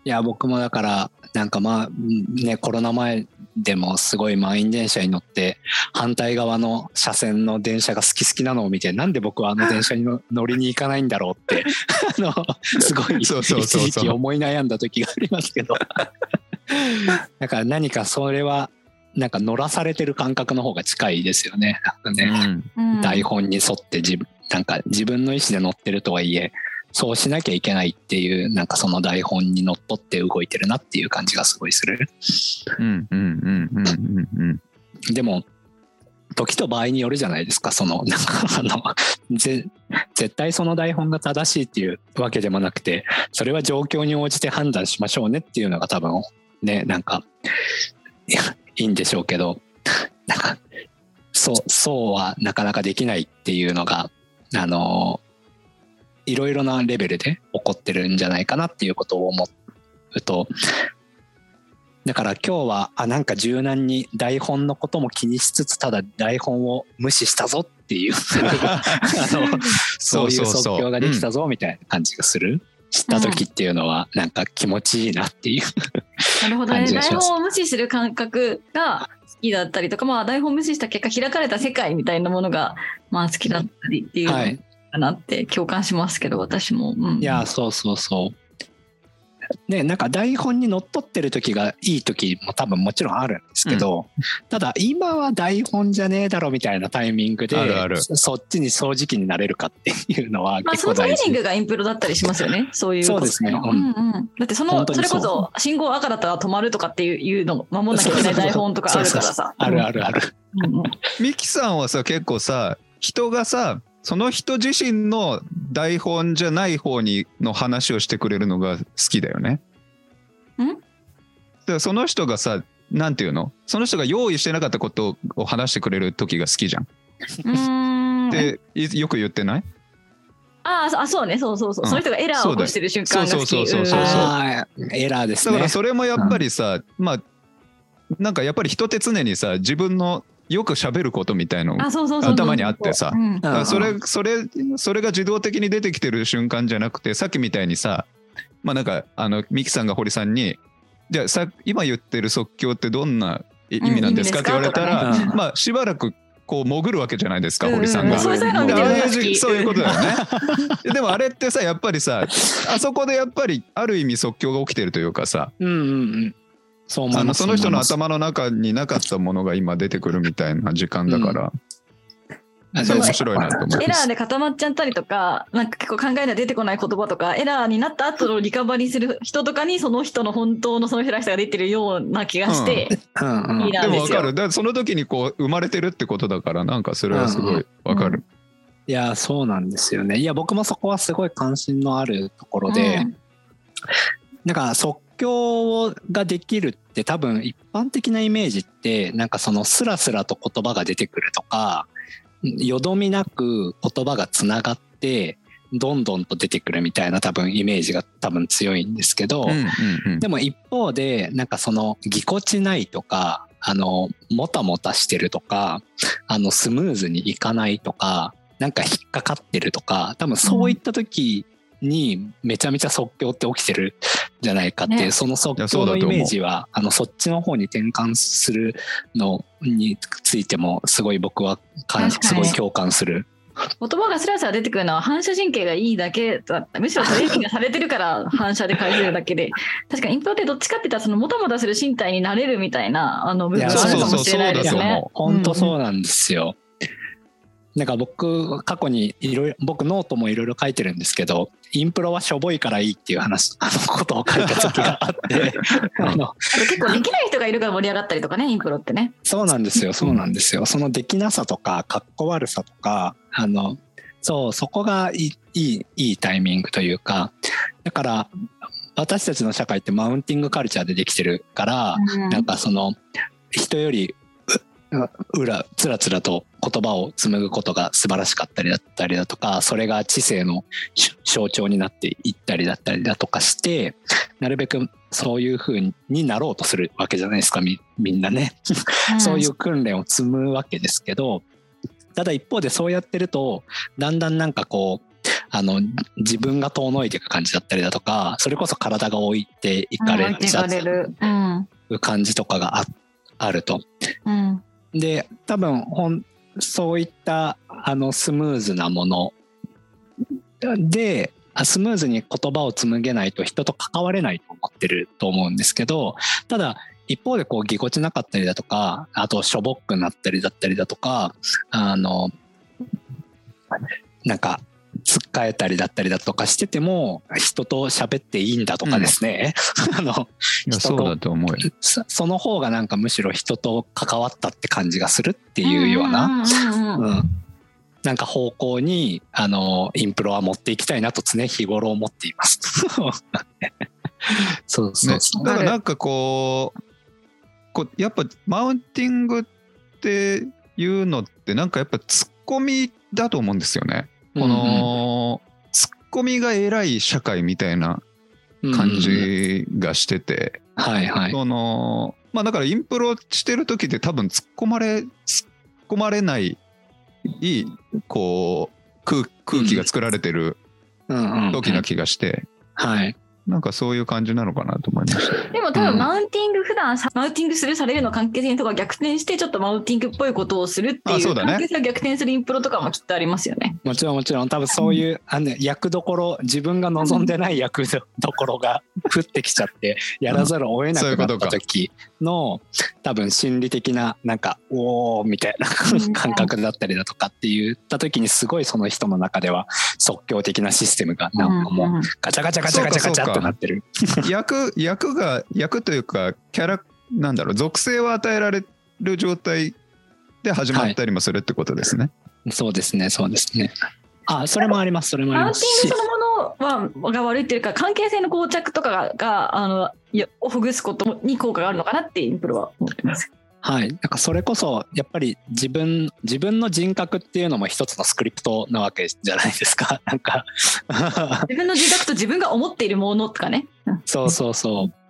いや、僕もだから、なんかまあ、ね、コロナ前でもすごい満員電車に乗って、反対側の車線の電車が好き好きなのを見て、なんで僕はあの電車にの乗りに行かないんだろうって、あの、すごい一時期思い悩んだ時がありますけど。だから何かそれは、なんか乗らされてる感覚の方が近いですよね。なんかね。うん台本に沿って自分なんか自分の意思で乗ってるとはいえそうしなきゃいけないっていうなんかその台本にのっとって動いてるなっていう感じがすごいする。うんうんうんうんうんうんでも時と場合によるじゃないですか。そのなんかあのぜ絶対その台本が正しいっていうわけでもなくてそれは状況に応じて判断しましょうねっていうのが多分ねなんかいいんでしょうけどなんかそうそうはなかなかできないっていうのがあのいろいろなレベルで起こってるんじゃないかなっていうことを思うとだから今日はあなんか柔軟に台本のことも気にしつつただ台本を無視したぞっていう あのそういう即興ができたぞみたいな感じがする。知った時っていうのはなんか気持ちいいなっていう。なるほどね。台本を無視する感覚が好きだったりとか、まあ台本無視した結果開かれた世界みたいなものがまあ好きだったりっていうのはい。かなって共感しますけど、私も。うんいや、そうそうそう。ね、なんか台本にのっとってる時がいい時も多分もちろんあるんですけど、ただ今は台本じゃねえだろみたいなタイミングであるあるそそっちに正直になれるかっていうのはまあ、結そのトレ構大事。ーニングがインプロだったりしますよね。そういうそうですねううんんうん。だってそのそうそれこそ信号赤だったら止まるとかっていういうの守んなきゃいけない台本とかあるからさ。あるあるある。うんうんミキさんはさ結構さ人がさその人自身の台本じゃない方にの話をしてくれるのが好きだよね。ん？その人がさなんていうの？その人が用意してなかったことを話してくれる時が好きじゃん。うーん。でいよく言ってない？ああ、あそうね、そうそうそう。うんその人がエラーを起こしてる瞬間が好き。そうそうそうそうエラーですねだから。それもやっぱりさ、まあなんかやっぱり人って常にさ自分のよく喋ることみたいの。頭にあってさそれそれそれが自動的に出てきてる瞬間じゃなくてさっきみたいにさまあなんかあのミキさんが堀さんに「じゃあさ今言ってる即興ってどんない意味なんですか?」って言われたら、まあしばらくこう潜るわけじゃないですか、うん堀さんが。そういうことだよね。でもあれってさやっぱりさあそこでやっぱりある意味即興が起きてるというかさうんうんうん。そう思います。あのその人の頭の中になかったものが今出てくるみたいな時間だから、その面白いなと思います。エラーで固まっちゃったりとか、なんか結構考えない出てこない言葉とか、エラーになった後のリカバリーする人とかに、その人の本当のその人らしさが出てるような気がして、うん。うん。いいなでもわかる。だその時にこう生まれてるってことだから、なんかそれはすごいわかる。いやそうなんですよね。いや僕もそこはすごい関心のあるところで、うん。なんか即興ができるって多分一般的なイメージってなんかそのスラスラと言葉が出てくるとかよどみなく言葉がつながってどんどんと出てくるみたいな多分イメージが多分強いんですけど、でも一方でなんかそのぎこちないとかあのもたもたしてるとかあのスムーズにいかないとかなんか引っかかってるとか多分そういった時にめちゃめちゃ即興って起きてるんじゃないかっていう、ねその即いやそうだと思う興のイメージはあのそっちの方に転換するのについてもすごい僕はかん確かにすごい共感する。言葉がスラスラ出てくるのは反射神経がいいだけだった。むしろトレーニングがされてるから 反射で返せるだけで。確かにインプロってどっちかって言ったらそのもたもたする身体になれるみたいなあの部分いやがあるかもしれないですそうそうそうね。本当そうなんですよ。なんか僕過去にいろいろ僕ノートもいろいろ書いてるんですけどインプロはしょぼいからいいっていう話あのことを書いた時があって あの結構できない人がいるから盛り上がったりとかね、インプロってね。そうなんですよそうなんですよ。そのできなさとかかっこ悪さとかあのそうそこがいいいいいいタイミングというかだから私たちの社会ってマウンティングカルチャーでできてるから、なんかその人よりううらつらつらと言葉を紡ぐことが素晴らしかったりだったりだとかそれが知性のし象徴になっていったりだったりだとかしてなるべくそういう風になろうとするわけじゃないですかみみんなね、そういう訓練を積むわけですけどただ一方でそうやってるとだんだんなんかこうあの自分が遠のいていく感じだったりだとかそれこそ体が置いていかれちゃ。う感じとかがああると。うん。で多分ほんそういったあのスムーズなもの。でスムーズに言葉を紡げないと人と関われないと思ってると思うんですけどただ一方でこうぎこちなかったりだとかあとしょぼっくなったりだったりだとかあのなんかつっかえたりだったりだとかしてても人と喋っていいんだとかですね、あのいやそうだと思うよ。そその方がなんかむしろ人と関わったって感じがするっていうような、んうんうんうんうんなんか方向にあのインプロは持っていきたいなと常日頃思っています。そうそうねそう。だからなんかこうこうやっぱマウンティングっていうのってなんかやっぱツッコミだと思うんですよね。この、ツッコミが偉い社会みたいな感じがしてて、はいはい。そのまあだからインプロしてる時って多分突っ込まれ突っ込まれないいいこう空空気が作られてる時な気がして、はい。なんかそういう感じなのかなと思いました。でも多分マウンティング普段さマウンティングするされるの関係性とか逆転してちょっとマウンティングっぽいことをするっていうあそうだね。関係性を逆転するインプロとかもきっとありますよね。もちろんもちろん。多分そういう、あのね役どころ自分が望んでない役どころが降ってきちゃってやらざるを得なくなった時の多分心理的ななんかおーみたいなうん感覚だったりだとかって言った時にすごいその人の中では即興的なシステムがなんかもうガチャガチャガチャガチャガチャっとなってる。役役が役というかキャラなんだろう属性を与えられる状態で始まったりもするってことですね。そうですねそうですね。あそれもありますそれもありマウンテます。しィングそのものはが悪いっていうか関係性の膠着とかががあのをほぐすことに効果があるのかなってインプロは思ってます。はい、なんかそれこそやっぱり自分自分の人格っていうのも一つのスクリプトなわけじゃないですか。なんか。自分の自覚と自分が思っているものとかね。うんそうそうそう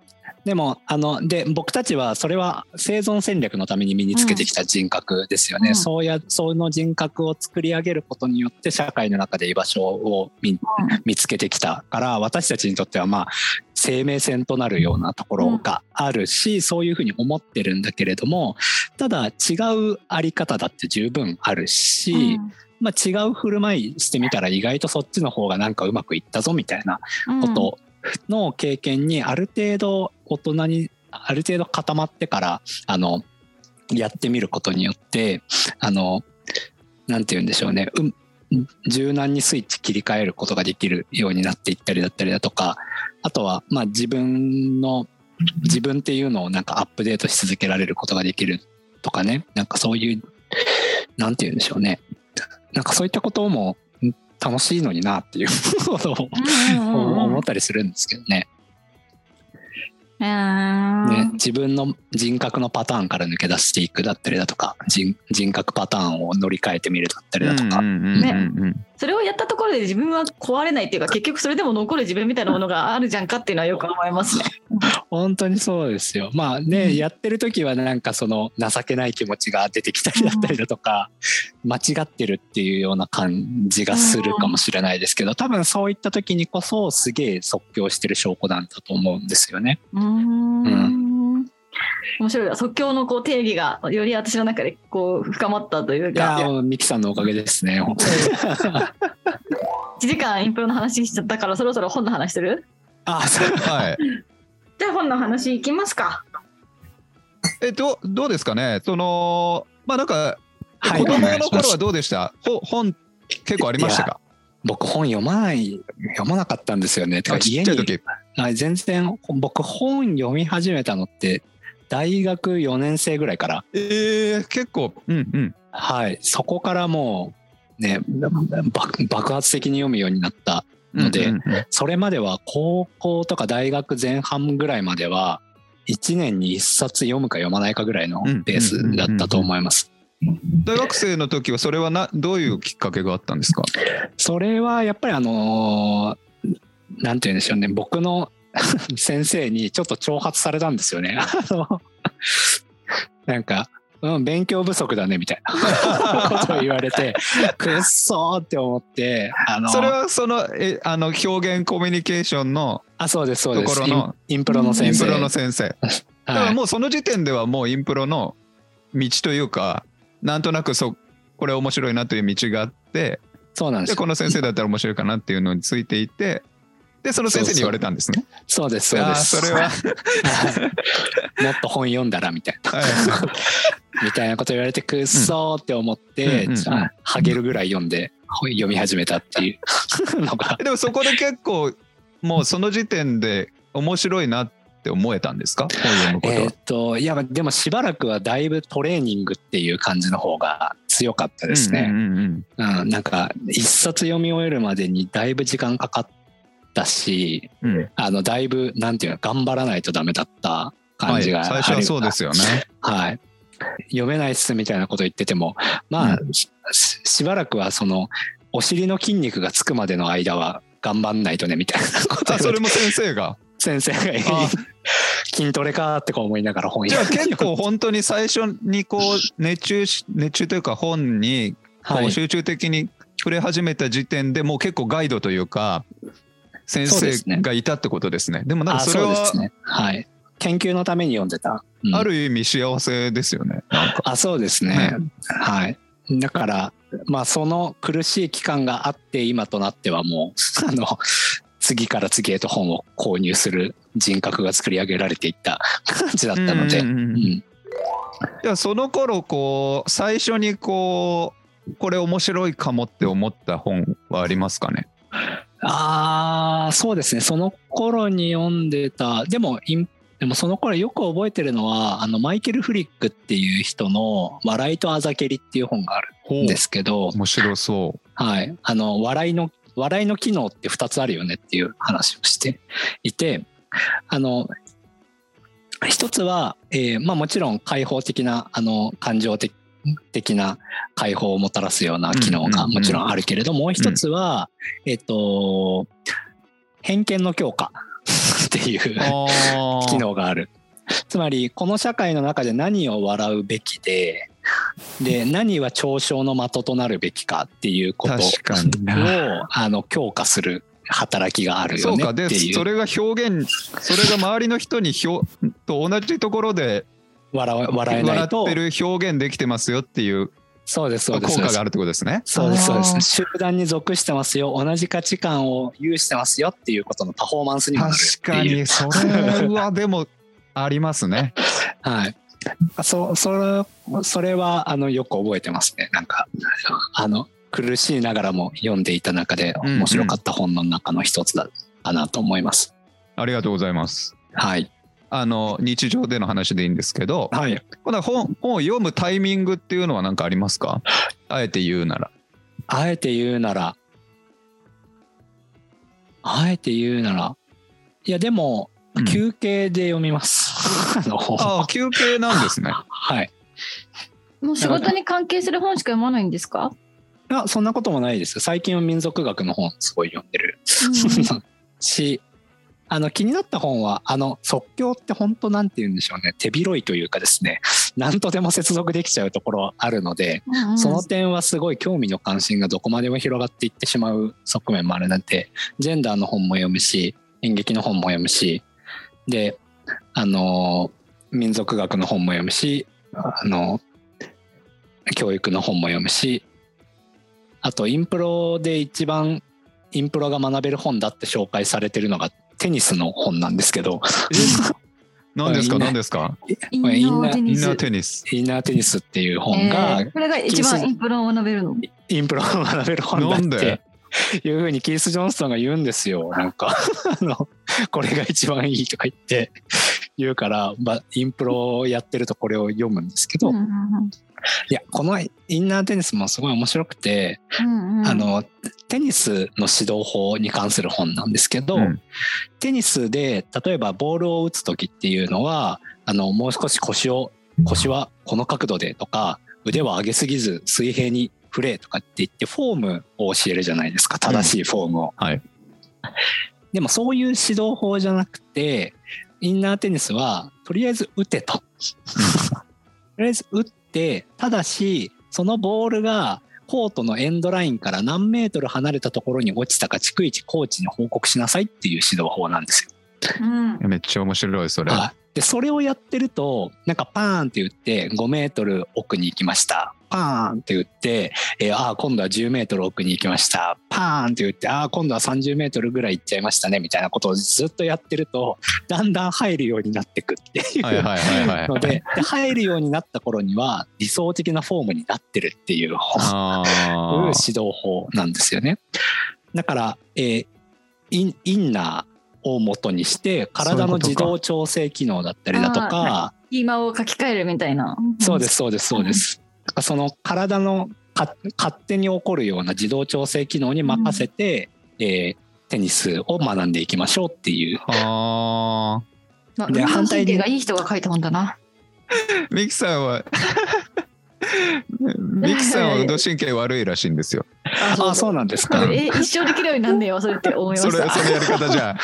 でもあので僕たちはそれは生存戦略のために身につけてきた人格ですよね、うん。そうやその人格を作り上げることによって社会の中で居場所を見見つけてきたから私たちにとってはまあ生命線となるようなところがあるし、そういうふうに思ってるんだけれどもただ違うあり方だって十分あるし、まあ、違う振る舞いしてみたら意外とそっちの方がなんかうまくいったぞみたいなうん。ことの経験にある程度大人にある程度固まってからあのやってみることによってあのなんて言うんでしょうね、うん柔軟にスイッチ切り替えることができるようになっていったりだったりだとかあとはまあ自分の自分っていうのをなんかアップデートし続けられることができるとかね。なんかそういうなんて言うんでしょうね。なんかそういったことも楽しいのになっていうことを思ったりするんですけどね。ね、自分の人格のパターンから抜け出していくだったりだとか人人格パターンを乗り換えてみるだったりだとか、それをやったところで自分は壊れないっていうか結局それでも残る自分みたいなものがあるじゃんかっていうのはよく思いますね。本当にそうですよ。まあね、うん、やってる時はなんかその情けない気持ちが出てきたりだったりだとか、うん、間違ってるっていうような感じがするかもしれないですけど、多分そういった時にこそすげえ即興してる証拠なんだと思うんですよね。うんうん面白い。即興のこう定義がより私の中でこう深まったというか。いやミキさんのおかげですね。本当に1時間インプロの話しちゃったからそろそろ本の話する？あそう。はい。じゃあ本の話いきますか。えどどうですかね？そのまあなんか子供の頃はどうでした、ほ本結構ありましたか？僕本読まない読まなかったんですよね。てちっちゃい時。全然僕本読み始めたのって大学4年生ぐらいから。えー、結構うんうん。はい。そこからもうね爆発的に読むようになったので、うんうんうん、それまでは高校とか大学前半ぐらいまでは1年に1冊読むか読まないかぐらいのペースだったと思います。大学生の時はそれはなどういうきっかけがあったんですか？それはやっぱりあのなんて言うんでしょうね。僕の 先生にちょっと挑発されたんですよね。なんかうん、勉強不足だねみたいな。ことを言われて くっそーって思ってあのそれはそのえあの表現コミュニケーションのあそうですそうです。ところのインプロの先生。インプロの先生、だからもうその時点ではもうインプロの道というかなんとなくそこれ面白いなという道があってそうなんですこの先生だったら面白いかなっていうのについていてでその先生に言われたんですね。そうですそうです。それはもっと本読んだらみたいな。みたいなこと言われてくっそーって思って、うんはげるぐらい読んで本読み始めたっていうのが。でもそこで結構もうその時点で面白いなって思えたんですか？本読むこと。えっといやでもしばらくはだいぶトレーニングっていう感じの方が強かったですね。うん、なんか一冊読み終えるまでにだいぶ時間かかって。だし、うん、あのだいぶなんていうの頑張らないとダメだった感じが、はい、最初はそうですよね。はい。読めないっすみたいなこと言っててもまあ、うん、しばらくはそのお尻の筋肉がつくまでの間は頑張んないとねみたいなことそれも先生が？先生が筋トレかってこう思いながら本じゃあ結構本当に最初にこう熱中し熱中というか本にこう集中的に触れ始めた時点でもう結構ガイドというか先生がいたってことですね。でもなんかそれは、ね、はい。研究のために読んでた。うん、ある意味幸せですよね。あ、そうですね。ねはい。だから、まあその苦しい期間があって今となってはもう、あの、次から次へと本を購入する人格が作り上げられていった感じだったので。いやその頃こう最初にこうこれ面白いかもって思った本はありますかね？ああ、そうですね。その頃に読んでた、でも、でもその頃よく覚えてるのは、あの、マイケル・フリックっていう人の、笑いとあざけりっていう本があるんですけど、面白そう。はい。あの、笑いの、笑いの機能って2つあるよねっていう話をしていて、あの、一つは、えー、まあもちろん開放的な、あの、感情的的な解放をもたらすような機能がもちろんあるけれどもう一つは、えっと偏見の強化 っていう機能がある。つまりこの社会の中で何を笑うべきでで何は嘲笑の的となるべきかっていうことをあの強化する働きがあるよねっていう。それが表現それが周りの人にひょと同じところで笑笑えないと笑ってる表現できてますよっていうそうですそうです効果があるってことですね。そうですそうです。集団に属してますよ。同じ価値観を有してますよっていうことのパフォーマンスにもなる確かにそれはでもありますね。はい。そそれそれはあのよく覚えてますねなんかあの苦しいながらも読んでいた中でうんうん面白かった本の中の一つだかなと思います。ありがとうございます。はい、あの日常での話でいいんですけど、はい、本本を読むタイミングっていうのは何かありますか？あえて言うなら。あえて言うなら。あえて言うなら。いやでもうん。休憩で読みます。あのああ、休憩なんですね。はい。もう仕事に関係する本しか読まないんですか、あそんなこともないです。最近は民族学の本すごい読んでる。しあの気になった本はあの即興って本当なんて言うんでしょうね。手広いというかですね。何とでも接続できちゃうところあるのでうんうん。その点はすごい興味の関心がどこまでも広がっていってしまう側面もあるなんてジェンダーの本も読むし演劇の本も読むしであの民族学の本も読むしあの教育の本も読むしあとインプロで一番インプロが学べる本だって紹介されてるのがテニスの本なんですけど。何ですか？何ですか？インナーテニス。インナーテニス。インナーテニスっていう本がえーこれが一番インプロを学べるの？インプロを学べる本だなんで？っていうふうにキース・ジョンストンが言うんですよ。なんか あのこれが一番いいとか言って言うから、まあ、インプロをやってるとこれを読むんですけど、いうんうんやこのインナーテニスもすごい面白くて、うんうんあのテニスの指導法に関する本なんですけど、うんテニスで例えばボールを打つ時っていうのはあのもう少し腰を腰はこの角度でとか腕は上げすぎず水平に振れとかって言ってフォームを教えるじゃないですか正しいフォームを。はい。でもそういう指導法じゃなくてインナーテニスはとりあえず打てと。とりあえず打ってただしそのボールがコートのエンドラインから何メートル離れたところに落ちたか逐一コーチに報告しなさいっていう指導法なんですよ。うんめっちゃ面白いそれ。はいでそれをやってるとなんかパーンって言って5メートル奥に行きましたパーンって言って、えーああ今度は10メートル奥に行きましたパーンって言ってああ今度は30メートルぐらい行っちゃいましたねみたいなことをずっとやってるとだんだん入るようになってくっていう。のでで入るようになった頃には理想的なフォームになってるっていうあ指ー導法なんですよね。だから、えーインインナーを元にして体の自動調整機能だったりだとかスキーマを書き換えるみたいな。そうですそうですそうです。だからその体のか勝手に起こるような自動調整機能に任せて、えーテニスを学んでいきましょうっていう。あまあで反対に神経がいい人が書いた本だな。ー ミキさんは ミキさんは運動神経悪いらしいんですよ。ああそうなんですか。え一生できるようになんねえよそれって思いま それした。そのやり方じゃん。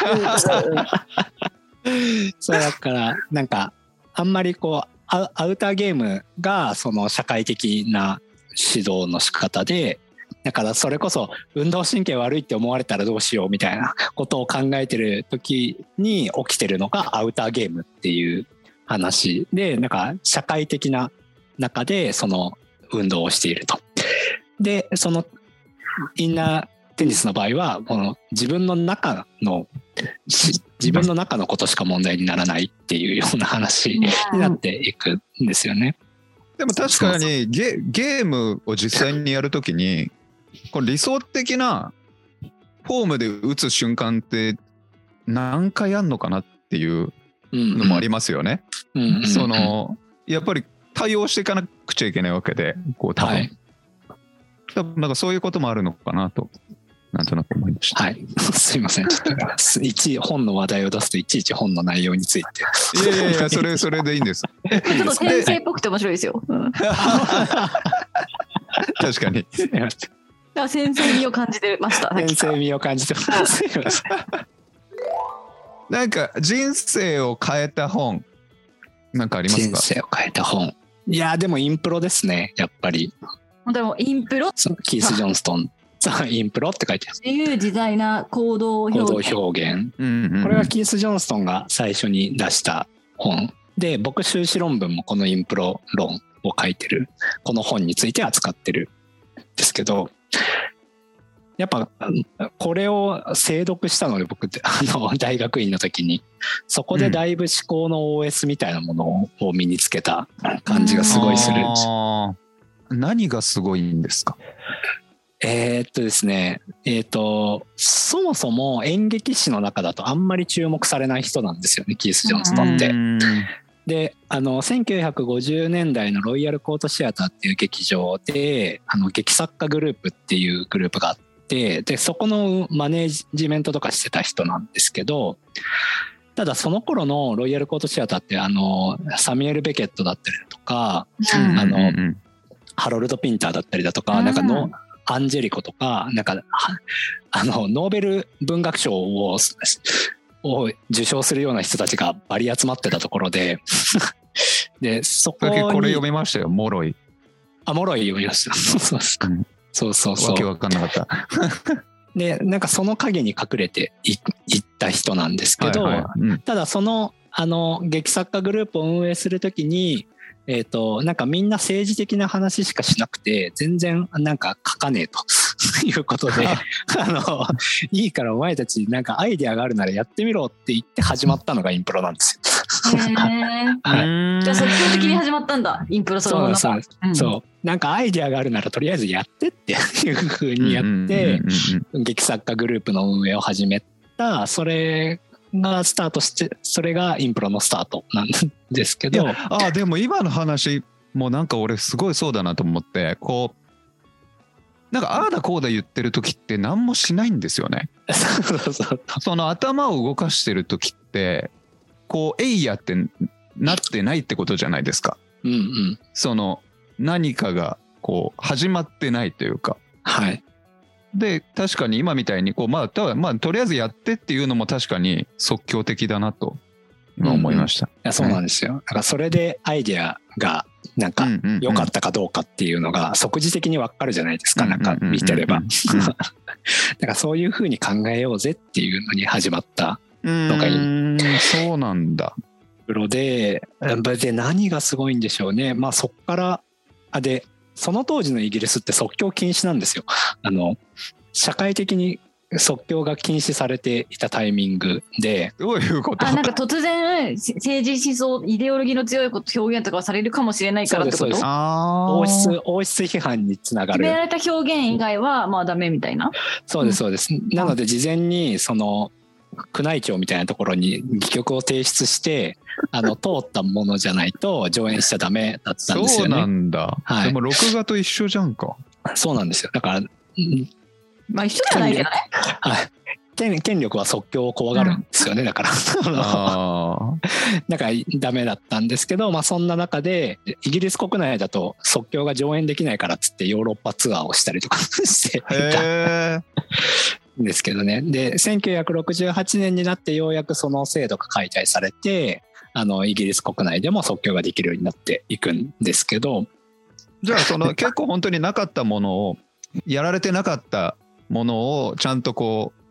そうだからなんかあんまりこうアウターゲームがその社会的な指導の仕方でだからそれこそ運動神経悪いって思われたらどうしようみたいなことを考えてる時に起きてるのがアウターゲームっていう話でなんか社会的な中でその運動をしていると。でそのインナーテニスの場合はこの自分の中のし自分の中のことしか問題にならないっていうような話になっていくんですよね。でも確かにゲゲームを実際にやるときにこの理想的なフォームで打つ瞬間って何回あんのかなっていうのもありますよね。そのやっぱり対応していかなくちゃいけないわけでこう多分、はい。多分なんかそういうこともあるのかなとなんとなく思いました。はい、すいません。ちょっといち本の話題を出すといちいち本の内容について。いやいやいやそれそれでいいんです。ちょっと先生っぽくて面白いですよ。確かに。先生味を感じてました。先生味を感じてます。なんか人生を変えた本なんかあります人か生を変えた本。いやでもインプロですねやっぱり。でもインプロ？キース・ジョンストンさあインプロって書いてある。ていう自在な行動表行現。動表現。うんうんうん。これはキース・ジョンストンが最初に出した本。で僕修士論文もこのインプロ論を書いてる。この本について扱ってるんですけどやっぱこれを精読したので僕って あの大学院の時に。そこでだいぶ思考の OS みたいなものを身につけた感じがすごいする。あー。何がすごいんですか？えーっとですねえーっとそもそも演劇史の中だとあんまり注目されない人なんですよねキース・ジョンストンって。うん。であの1950年代のロイヤルコートシアターっていう劇場であの劇作家グループっていうグループがあってでそこのマネージメントとかしてた人なんですけどただその頃のロイヤルコートシアターってあのサミュエル・ベケットだったりだとかうんあのうんうん。ハロルド・ピンターだったりだとか、うんなんかのアンジェリコとかなんかはあのノーベル文学賞をを受賞するような人たちがバリ集まってたところで でそこさっきこれに読みましたよ、もろい。あもろい読みました。そうそうそう。わけうわかんなかった。でなんかその影に隠れていいった人なんですけど、はいはい。うん。ただそのあの劇作家グループを運営するときに、えー、となんかみんな政治的な話しかしなくて全然なんか書かねえと。いうことで あのいいからお前たちなんかアイデアがあるならやってみろって言って始まったのがインプロなんですよ。じゃあ即興的に始まったんだ、インプロそのものが。そうなん。そう。なんかアイデアがあるならとりあえずやってっていうふうにやって劇作家グループの運営を始めた。それがスタートしてそれがインプロのスタートなんですけどああでも今の話もなんか俺すごいそうだなと思ってこうなんかああだこうだ言ってる時って何もしないんですよね。そうそうそうその頭を動かしてる時ってこう「えいや」ってなってないってことじゃないですか。うんうんその何かがこう始まってないというか。はいで確かに今みたいにこうまあただまあとりあえずやってっていうのも確かに即興的だなと今思いました。いやそうなんですよ。だからそれでアイデアがなんかうんうんうん。良かったかどうかっていうのが即時的に分かるじゃないですかなんか見てれば。うん だからそういうふうに考えようぜっていうのに始まったうんのがいい。うんそうなんだ。プロでで何がすごいんでしょうね。まあそっからあでその当時のイギリスって即興禁止なんですよ。あの社会的に即興が禁止されていたタイミングで。どういうこと？あなんか突然せ政治思想イデオロギーの強いこと表現とかをされるかもしれないからってこと？そうですあ王ー室王室批判につなが決めらるれた表現以外はまあダメみたいな？そうですそうです。なので事前にその宮内庁みたいなところに戯曲を提出して あの通ったものじゃないと上演しちゃダメだったんですそうなよねんだ。はいでも録画と一緒じゃんか。そうなんですよだからうんまあ一緒じゃないけどね。はい権権力は即興を怖がるんですよね、だからあ だからダメだったんですけど、まあ、そんな中でイギリス国内だと即興が上演できないからっつってヨーロッパツアーをしたりとかしていあ。たへえ。んですけどね。で1968年になってようやくその制度が解体されてあのイギリス国内でも即興ができるようになっていくんですけど。じゃあその結構本当になかったものをやられてなかったものをちゃんとこう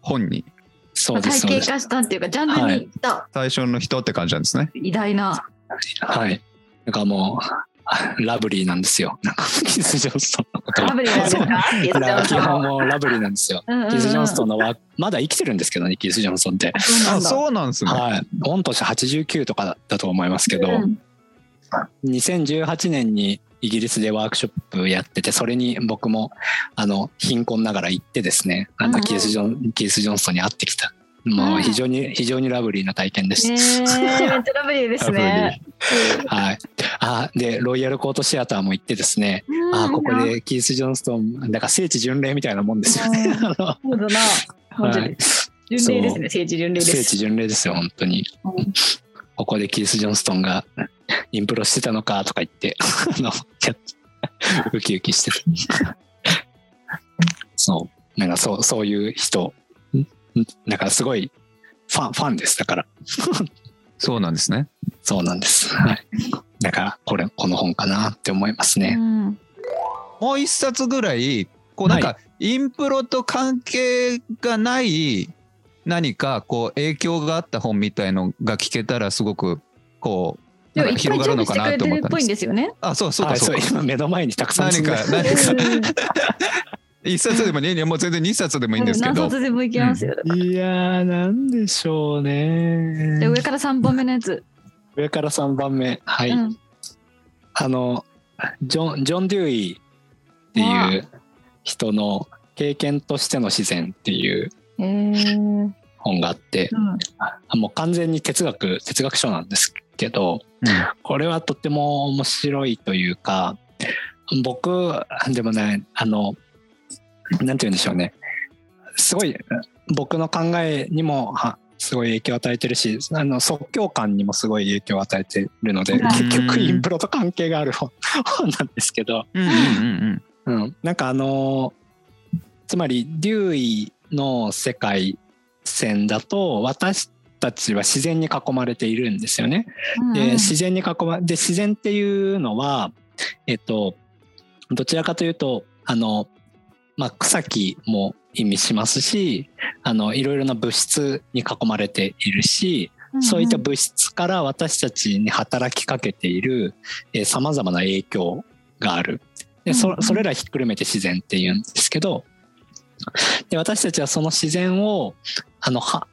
本に。そうですそうです体系化したっていうかジャンルにいった。最初の人って感じなんですね。偉大な。はい。なんかもう ラブリーなんですよ。なんかキース・ジョンストンのこと。ラブリーなんですか？基本もうラブリーなんですよ。キース・ジョンストンのワークまだ生きてるんですけどねキース・ジョンストンって。あそうなんですね。はい。御年89とかだと思いますけど、うん。2018年にイギリスでワークショップやっててそれに僕もあの貧困ながら行ってですねあのキース・ジョンキース・ジョンストンに会ってきたもう非常に非常にラブリーな体験でしねた。え めっちゃラブリーですね。はい、あでロイヤルコートシアターも行ってですね、うんあここでキース・ジョンストンだから聖地巡礼みたいなもんですよね。そうだな。巡礼ですね。政治巡礼です。聖地巡礼ですよ本当に、うんここでキース・ジョンストンがインプロしてたのかとか言って あのウキウキしてた そうなんかそうそういう人んだからすごいファンファンですだから。そうなんですね。そうなんです。はい。だからこれこの本かなって思いますね、うん。もう一冊ぐらいこうなんかインプロと関係がない何かこう影響があった本みたいのが聞けたらすごくこう広がるのかなと思ったんいっぱい準備してくれてるっぽいんです。ですよね。あそうそうはい、かそう。か。そう。今目の前にたくさん何か何か 一冊でもねもう全然二冊でもいいんですけど。何冊でもいけますよ。いやーなんでしょうね。で上から3番目のやつ。上から3番目。はい、うん。あのジョンジョン・デューイっていう人の「経験としての自然」っていう本があってうん。あもう完全に哲学哲学書なんですけどこれはとても面白いというか僕でもねあの なんて言うんでしょうね。すごい僕の考えにもはすごい影響を与えてるしあの即興感にもすごい影響を与えてるのでうん。結局インプロと関係がある本本 なんですけど、うんうんうんうん、なんかあのつまりデューイの世界線だと私たちは自然に囲まれているんですよね。で自然に囲まで自然っていうのはえっとどちらかというとあの、まあ、草木も意味しますしあのいろいろな物質に囲まれているしそういった物質から私たちに働きかけているさまざまな影響がある。でそそれらひっくるめて自然っていうんですけどで私たちはその自然をあのは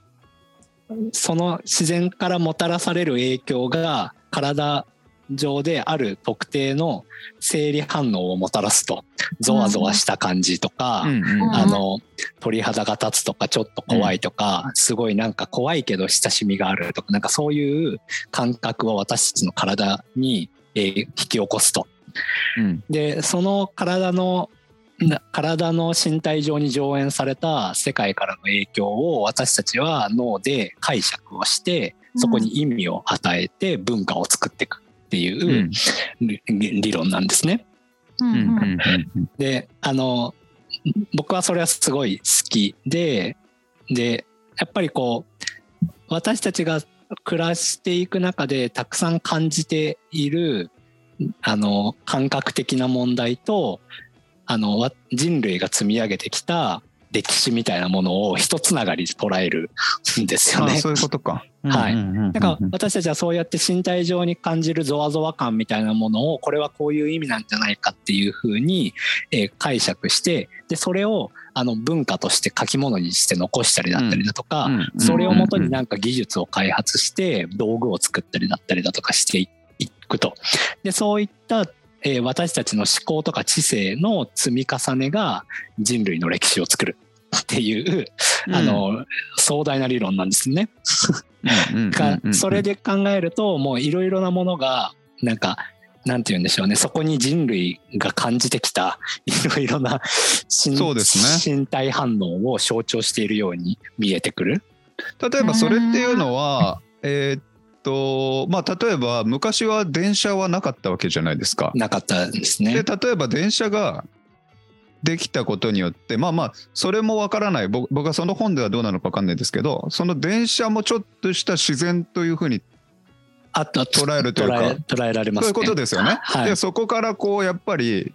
その自然からもたらされる影響が体上である特定の生理反応をもたらすと。ゾワゾワした感じとか、うんうん。うんあの鳥肌が立つとかちょっと怖いとか、すごいなんか怖いけど親しみがあるとかなんかそういう感覚を私たちの体に、えー引き起こすと。うん。でその体のな体の身体上に上演された世界からの影響を私たちは脳で解釈をしてそこに意味を与えて文化を作っていくっていう理理論なんですね。であの僕はそれはすごい好きででやっぱりこう私たちが暮らしていく中でたくさん感じているあの感覚的な問題とあのわ人類が積み上げてきた歴史みたいなものを一つながりで捉えるんですよね。あそういうことか。はい。なんか私たちはそうやって身体上に感じるゾワゾワ感みたいなものをこれはこういう意味なんじゃないかっていうふうに、えー解釈してでそれをあの文化として書き物にして残したりだったりだとか、それをもとになんか技術を開発して道具を作ったりだったりだとかしていくと。でそういったえー私たちの思考とか知性の積み重ねが人類の歴史を作るっていう、あの壮大な理論なんですね。それで考えるともういろいろなものがなんかなんて言うんでしょうねそこに人類が感じてきたいろいろな身そうです身体反応を象徴しているように見えてくる。例えばそれっていうのはえーっとまあ例えば昔は電車はなかったわけじゃないですか。なかったですでね。例えば電車ができたことによってまあまあそれもわからない僕僕はその本ではどうなのかわかんないですけどその電車もちょっとした自然というふうに捉えるというか捉えられますね。そういうことですよね。はいでそこからこうやっぱり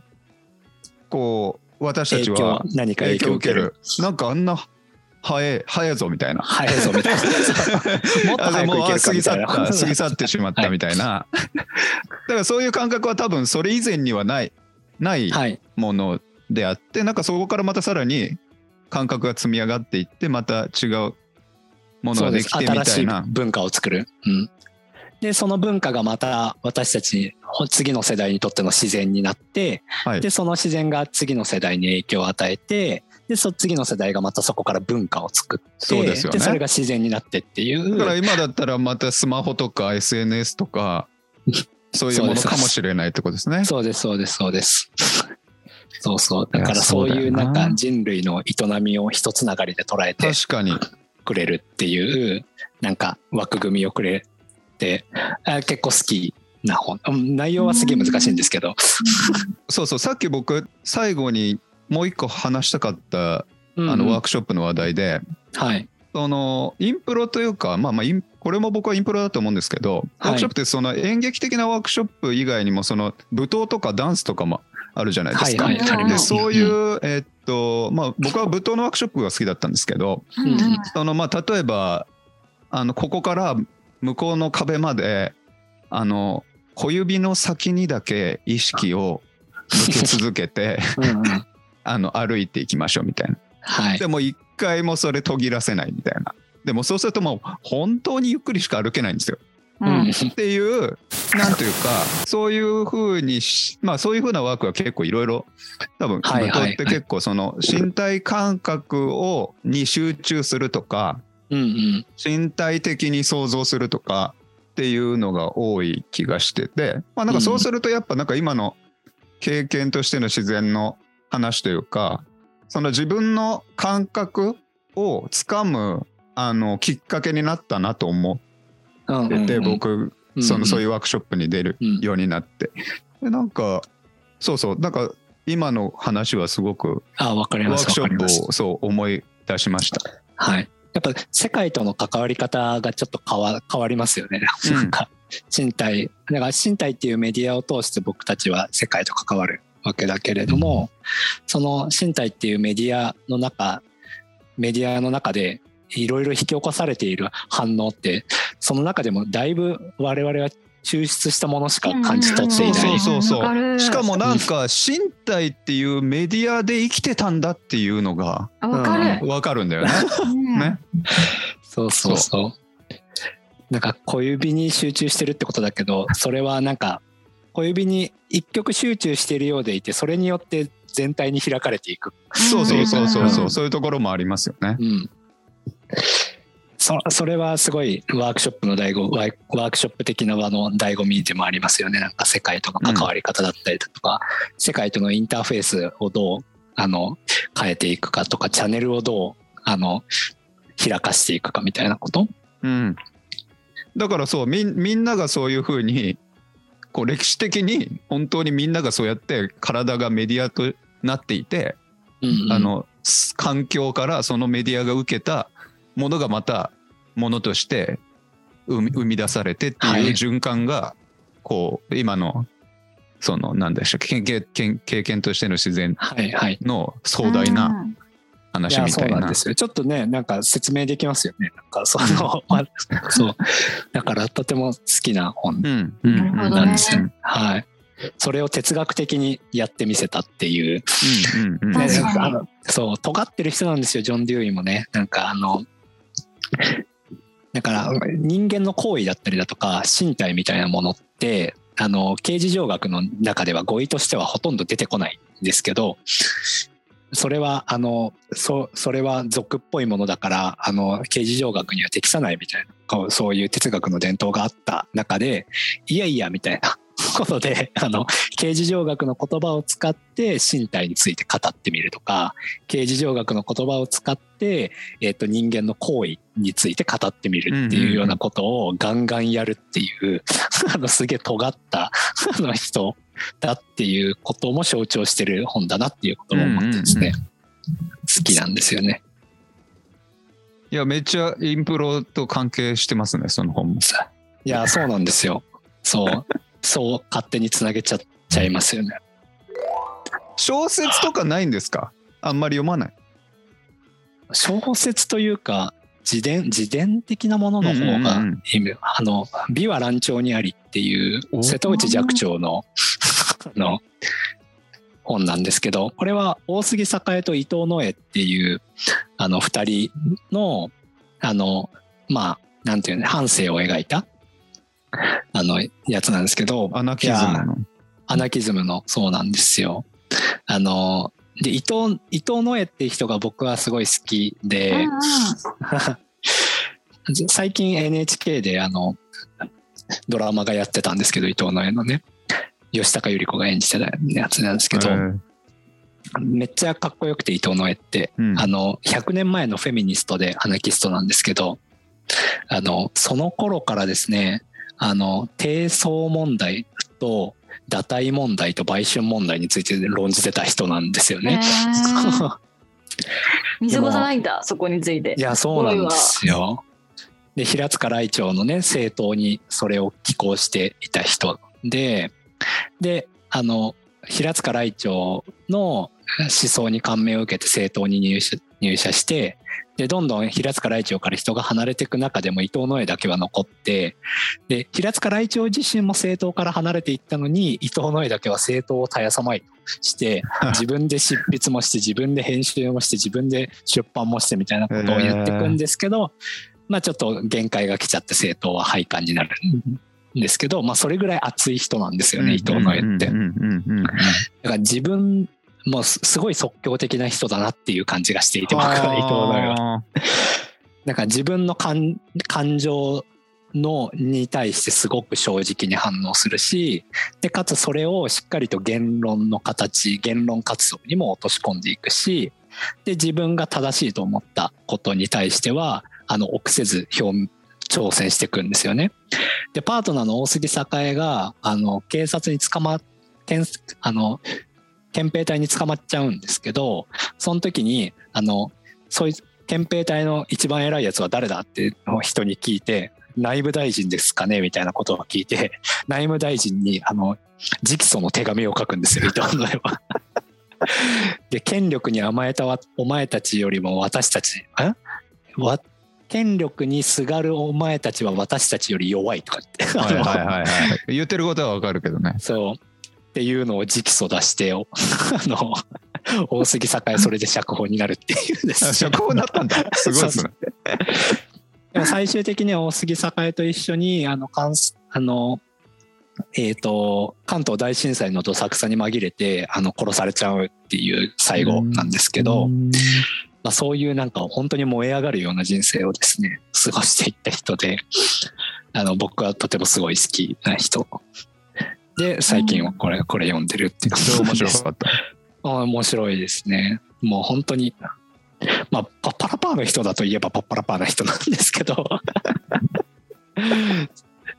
こう私たちは何か影響を受ける。なんかあんな早え早いぞみたいな。早いぞみたいな。もっと早くいけるかみたいな。あもうあ過ぎ去った 過ぎ去ってしまったみたいな、だからそういう感覚は多分それ以前にはないないはい。ものであってなんかそこからまたさらに感覚が積み上がっていってまた違うものができてみたいな。文化を作る、うん、でその文化がまた私たち次の世代にとっての自然になって、はい。でその自然が次の世代に影響を与えてでそ次の世代がまたそこから文化を作ってそうですよね。それが自然になってっていう。だから今だったらまたスマホとか SNS とかそういうものかもしれないってことですね。そうですそうですそうですそうそう。だからそういうななんか人類の営みを一つながりで捉えて確かに。くれるっていうなんか枠組みをくれてあ結構好きな本。うん内容はすげえ難しいんですけど、そうそう。さっき僕最後にもう一個話したかったうん。あのワークショップの話題で、はい。そのインプロというかまあまあインこれも僕はインプロだと思うんですけど、はい。ワークショップってその演劇的なワークショップ以外にもその舞踏とかダンスとかもあるじゃないですか。はいはいでそういう、えっとまあ僕は舞踏のワークショップが好きだったんですけどうんうんそのまあ例えばあのここから向こうの壁まであの小指の先にだけ意識を向け続けて あの歩いていきましょうみたいな。はいでも一回もそれ途切らせないみたいな。でもそうするともう本当にゆっくりしか歩けないんですよ。ううん。ん っていうなんというかそういうふうにしまあそういうふうなワークは結構いろいろ多分はいはい。はい武藤って結構その身体感覚をに集中するとかうんうん。身体的に想像するとかっていうのが多い気がしててまあなんかそうするとやっぱなんか今の経験としての自然の話というかその自分の感覚をつかむあのきっかけになったなと思うんってて、僕そのそういいうワークショップに出るうんようになって、でなんかそうそうなんか今の話はすごくあわかりワますークショップをそう思い出しました。はい。やっぱ世界との関わり方がちょっと変わ変わりますよね。うん。なんか身体。だから身体っていうメディアを通して僕たちは世界と関わるわけだけれどもその身体っていうメディアの中メディアの中でいろいろ引き起こされている反応ってその中でもだいぶ我々は抽出したものしか感じ取っていない。そうそうそうわかる。しかもなんか身体っていうメディアで生きてたんだっていうのがあわかる。わかるんだよね。そうそうそう。なんか小指に集中してるってことだけどそれはなんか小指に一曲集中しているようでいてそれによって全体に開かれていく。そうそうそうそうそう。うん。そういうところもありますよね。うん、そそれはすごいワークショップの醍醐ワーワークショップ的な場の醍醐味でもありますよねなんか世界との関わり方だったりだとか、世界とのインターフェースをどうあの変えていくかとかチャンネルをどうあの開かしていくかみたいなこと。うん。だからそうみんみんながそういうふうにこう歴史的に本当にみんながそうやって体がメディアとなっていて、うんうんあのす環境からそのメディアが受けたものがまたものとして生み生み出されてってはいいう循環がこう今のその何でしたっけ経験経験としての自然はいはい。の壮大な話みたいなそうなんで。すよ。ちょっとね、なんか説明できますよね。なんかその、まあ そう。だからとても好きな本うんうんなるほどねなんですよ。はい。それを哲学的にやってみせたっていう。うんうんうんそう、尖ってる人なんですよ、ジョン・デューイもね。なんかあの、だから人間の行為だったりだとか身体みたいなものってあの刑事上学の中では語彙としてはほとんど出てこないんですけどそれはあのそそれは俗っぽいものだからあの刑事上学には適さないみたいなそういう哲学の伝統があった中でいやいやみたいなことで あの刑事上学の言葉を使って身体について語ってみるとか刑事上学の言葉を使って、えっと人間の行為について語ってみるっていうようなことをガンガンやるっていう あのすげえ尖った あの人だっていうことも象徴してる本だなっていうことも思ってですね、うん好きなんですよね。いやめっちゃインプロと関係してますねその本も。いやそうなんですよ。そうそう勝手につなげちゃっちゃいますよね。小説とかないんですか？あんまり読まない。小説というか自伝自伝的なものの方がうんうんあの「美は乱調にあり」っていうお瀬戸内寂聴のあ の本なんですけどこれは大杉栄と伊藤野枝っていうあの2人のあのまあなんていうの半生を描いたあのやつなんですけどアナキズムの？アナキズムのそうなんですよ。あので伊藤伊藤野枝っていう人が僕はすごい好きで、最近 NHK であのドラマがやってたんですけど伊藤野枝のね。吉高由里子が演じてたやつなんですけど、えーめっちゃかっこよくて伊藤野枝って、うん。あの100年前のフェミニストでアナキストなんですけどあのその頃からですねあの低層問題と堕胎問題と売春問題について論じてた人なんですよね。見過ごさないんだ、そこについてい。やそうなんですよ。で平塚来長のね政党にそれを寄稿していた人でであの平塚来長の思想に感銘を受けて政党に入社入社してでどんどん平塚雷町から人が離れていく中でも伊藤野枝だけは残ってで平塚雷町自身も政党から離れていったのに伊藤野枝だけは政党を絶やさまいとして 自分で執筆もして自分で編集もして自分で出版もしてみたいなことをやっていくんですけど、まあちょっと限界が来ちゃって政党は廃刊になるんですけど、まあそれぐらい熱い人なんですよね、伊藤野枝って。だから自分もうすごい即興的な人だなっていう感じがしていて僕は伊藤野枝は。なんか自分の感感情のに対してすごく正直に反応するしでかつそれをしっかりと言論の形言論活動にも落とし込んでいくしで自分が正しいと思ったことに対してはあの臆せず表挑戦していくんですよね。でパートナーの大杉栄があの警察に捕ま検あの憲兵隊に捕まっちゃうんですけどその時にあのそい憲兵隊の一番偉いやつは誰だって人に聞いて内務大臣ですかねみたいなことを聞いて 内務大臣にあの直訴の手紙を書くんですよ伊藤野は。で権力に甘えたお前たちよりも私たちわ権力にすがるお前たちは私たちより弱いとかって。はいはいはい、はい、言ってることはわかるけどね。そうっていうのを直訴出して あの大杉栄それで釈放になるっていうです、ね、釈放になったんだ。すごいですね。でも最終的には大杉栄と一緒にあの関あのえーと、関東大震災のどさくさに紛れてあの殺されちゃうっていう最後なんですけど、まあ、そういうなんか本当に燃え上がるような人生をですね過ごしていった人であの僕はとてもすごい好きな人で最近はこれこれ読んでるっていう 面白かった。面白いですね。もう本当にまあパッパラパーの人だといえばパッパラパーな人なんですけど。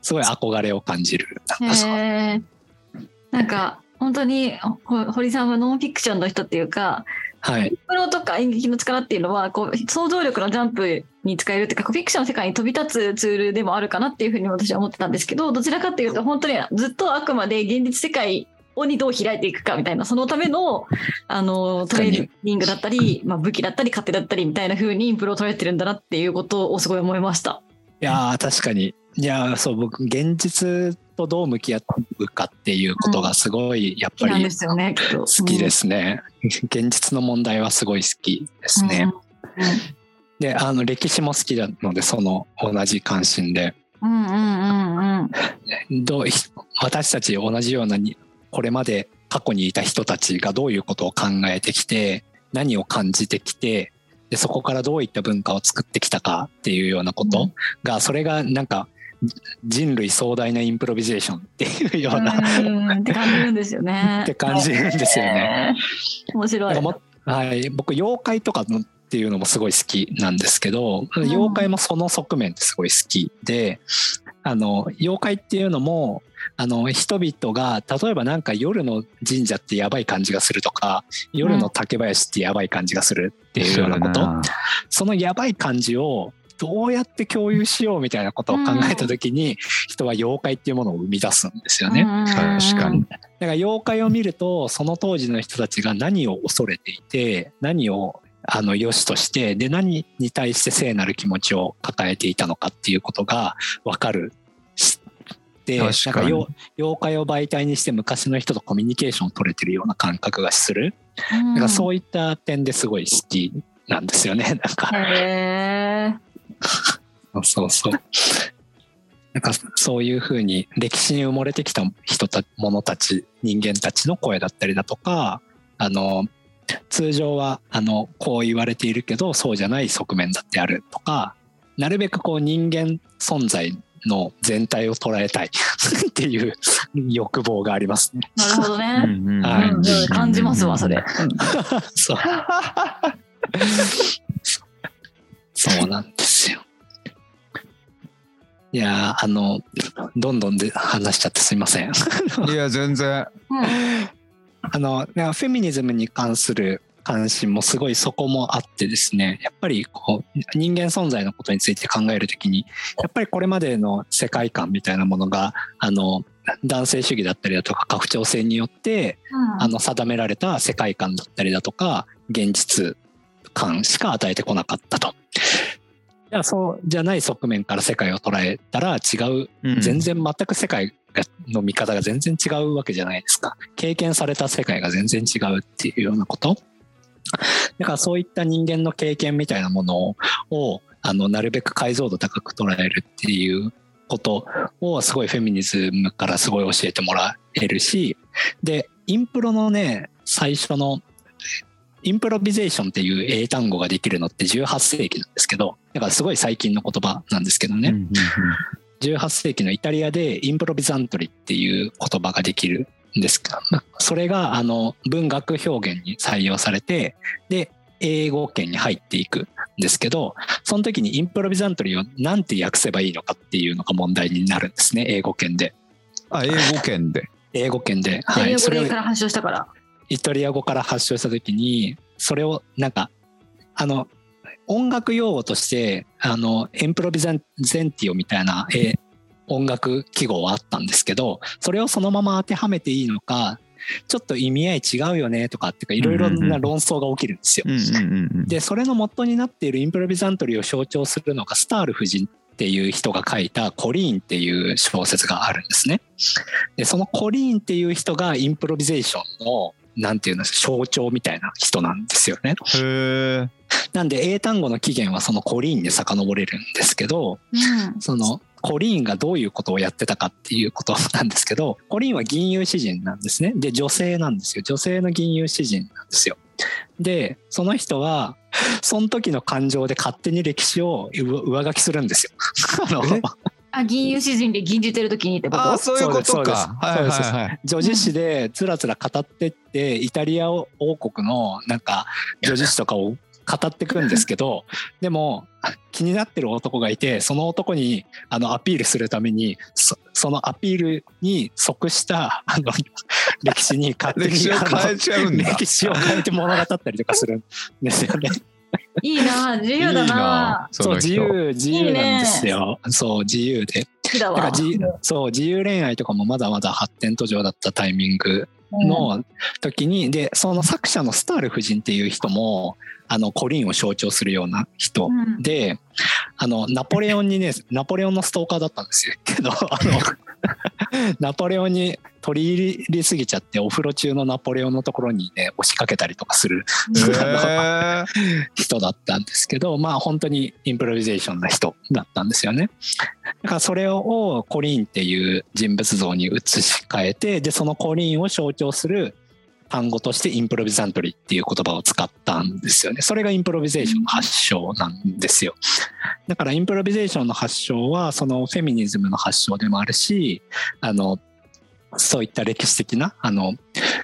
すごい憧れを感じる。なんか本当に堀さんはノンフィクションの人っていうかはい、プロとか演劇の力っていうのはこう想像力のジャンプに使えるっていうかフィクションの世界に飛び立つツールでもあるかなっていうふうに私は思ってたんですけどどちらかっていうと本当にずっとあくまで現実世界をにどう開いていくかみたいなそのためのあのトレーニングだったり、まあ、武器だったり勝手だったりみたいな風にインプロを捉えてるんだなっていうことをすごい思いました。いや確かに。いやそう僕現実とどう向き合うかっていうことがすごいやっぱり好きですね。現実の問題はすごい好きですね。であの歴史も好きなのでその同じ関心で。どう私たち同じようなにこれまで過去にいた人たちがどういうことを考えてきて何を感じてきてでそこからどういった文化を作ってきたかっていうようなことが、それがなんか人類壮大なインプロビゼーションっていうようなって感じるんですよね。って感じるんですよね。面白い。はい、僕妖怪とかのっていうのもすごい好きなんですけど、妖怪もその側面ってすごい好きで、あの妖怪っていうのもあの人々が例えばなんか夜の神社ってやばい感じがするとか夜の竹林ってやばい感じがするっていうようなこと、うん、そのやばい感じをどうやって共有しようみたいなことを考えた時に、人は妖怪っていうものを生み出すんですよね。確かに。だから妖怪を見るとその当時の人たちが何を恐れていて何をあの良しとしてで何に対して聖なる気持ちを抱えていたのかっていうことが分かるでなんか妖怪を媒体にして昔の人とコミュニケーションを取れてるような感覚がする、うん、かそういった点ですごい好きなんですよね。なんか。そうそう。なんかそういうふうに歴史に埋もれてきた人た者たち人間たちの声だったりだとかあの通常はあのこう言われているけどそうじゃない側面だってあるとかなるべくこう人間存在の全体を捉えたい っていう欲望がありますね。なるほどね。はい、感じますわそれ。そう。そうなんですよ。いやあのどんどんで話しちゃってすいません。いや全然。あのフェミニズムに関する関心もすごいそこもあってですねやっぱりこう人間存在のことについて考えるときにやっぱりこれまでの世界観みたいなものがあの男性主義だったりだとか家父長制によって、うん、あの定められた世界観だったりだとか現実感しか与えてこなかったと。じゃあそうじゃない側面から世界を捉えたら違ううん。全然全く世界がの見方が全然違うわけじゃないですか。経験された世界が全然違うっていうようなこと。だからそういった人間の経験みたいなものをあのなるべく解像度高く捉えるっていうことをすごいフェミニズムからすごい教えてもらえるしでインプロのね最初のインプロビゼーションっていう英単語ができるのって18世紀なんですけどだからすごい最近の言葉なんですけどね、うんうん18世紀のイタリアでインプロビザントリっていう言葉ができるんです。がそれがあの文学表現に採用されてで英語圏に入っていくんですけどその時にインプロビザントリーを何て訳せばいいのかっていうのが問題になるんですね英語圏で。あ英語圏で。英語圏で、はい、それから発祥したから。イタリア語から発祥した時にそれをなんかあの音楽用語としてあのエンプロビザンゼンティオみたいな、えー音楽記号はあったんですけどそれをそのまま当てはめていいのかちょっと意味合い違うよねとかっていうかいろいろな論争が起きるんですよ。でそれの元になっているインプロビザントリーを象徴するのがスタール夫人っていう人が書いた「コリーン」っていう小説があるんですね。でそのコリーンっていう人がインプロビゼーションのなんていうの象徴みたいな人なんですよね。なんで英単語の起源はそのコリーンに遡れるんですけどうん。そのコリーンがどういうことをやってたかっていうことなんですけどコリーンは銀融詩人なんですね。で女性なんですよ。女性の銀融詩人なんですよ。でその人はその時の感情で勝手に歴史を上上書きするんですよ あ銀融詩人で銀じてる時にってこと？あそういうことそうですか。はいそうですはいはい。女子誌でつらつら語ってってイタリア王国のなんか女子誌とかを語ってくんですけど でも気になってる男がいてその男にあのアピールするためにそそのアピールに即したあの歴史に勝手歴史を変えちゃうんだ。歴史を変えて物語ったりとかするんですよね。いいな、自由だな。その人そう自由自由なんですよ。そう自由で。だわだから。自そう自由恋愛とかもまだまだ発展途上だったタイミングの時に、でその作者のスタール夫人っていう人もあのコリンを象徴するような人うんで、あのナポレオンにねナポレオンのストーカーだったんですよけどあの ナポレオンに取り入りすぎちゃってお風呂中のナポレオンのところにね押しかけたりとかする。人だったんですけどまあ本当にインプロビゼーションな人だったんですよね。だからそれをコリーンっていう人物像に移し替えてでそのコリーンを象徴する単語として improvisatory っていう言葉を使ったんですよね。それがインプロビゼーションの発祥なんですよ。だからインプロビゼーションの発祥はそのフェミニズムの発祥でもあるしあのそういった歴史的なあの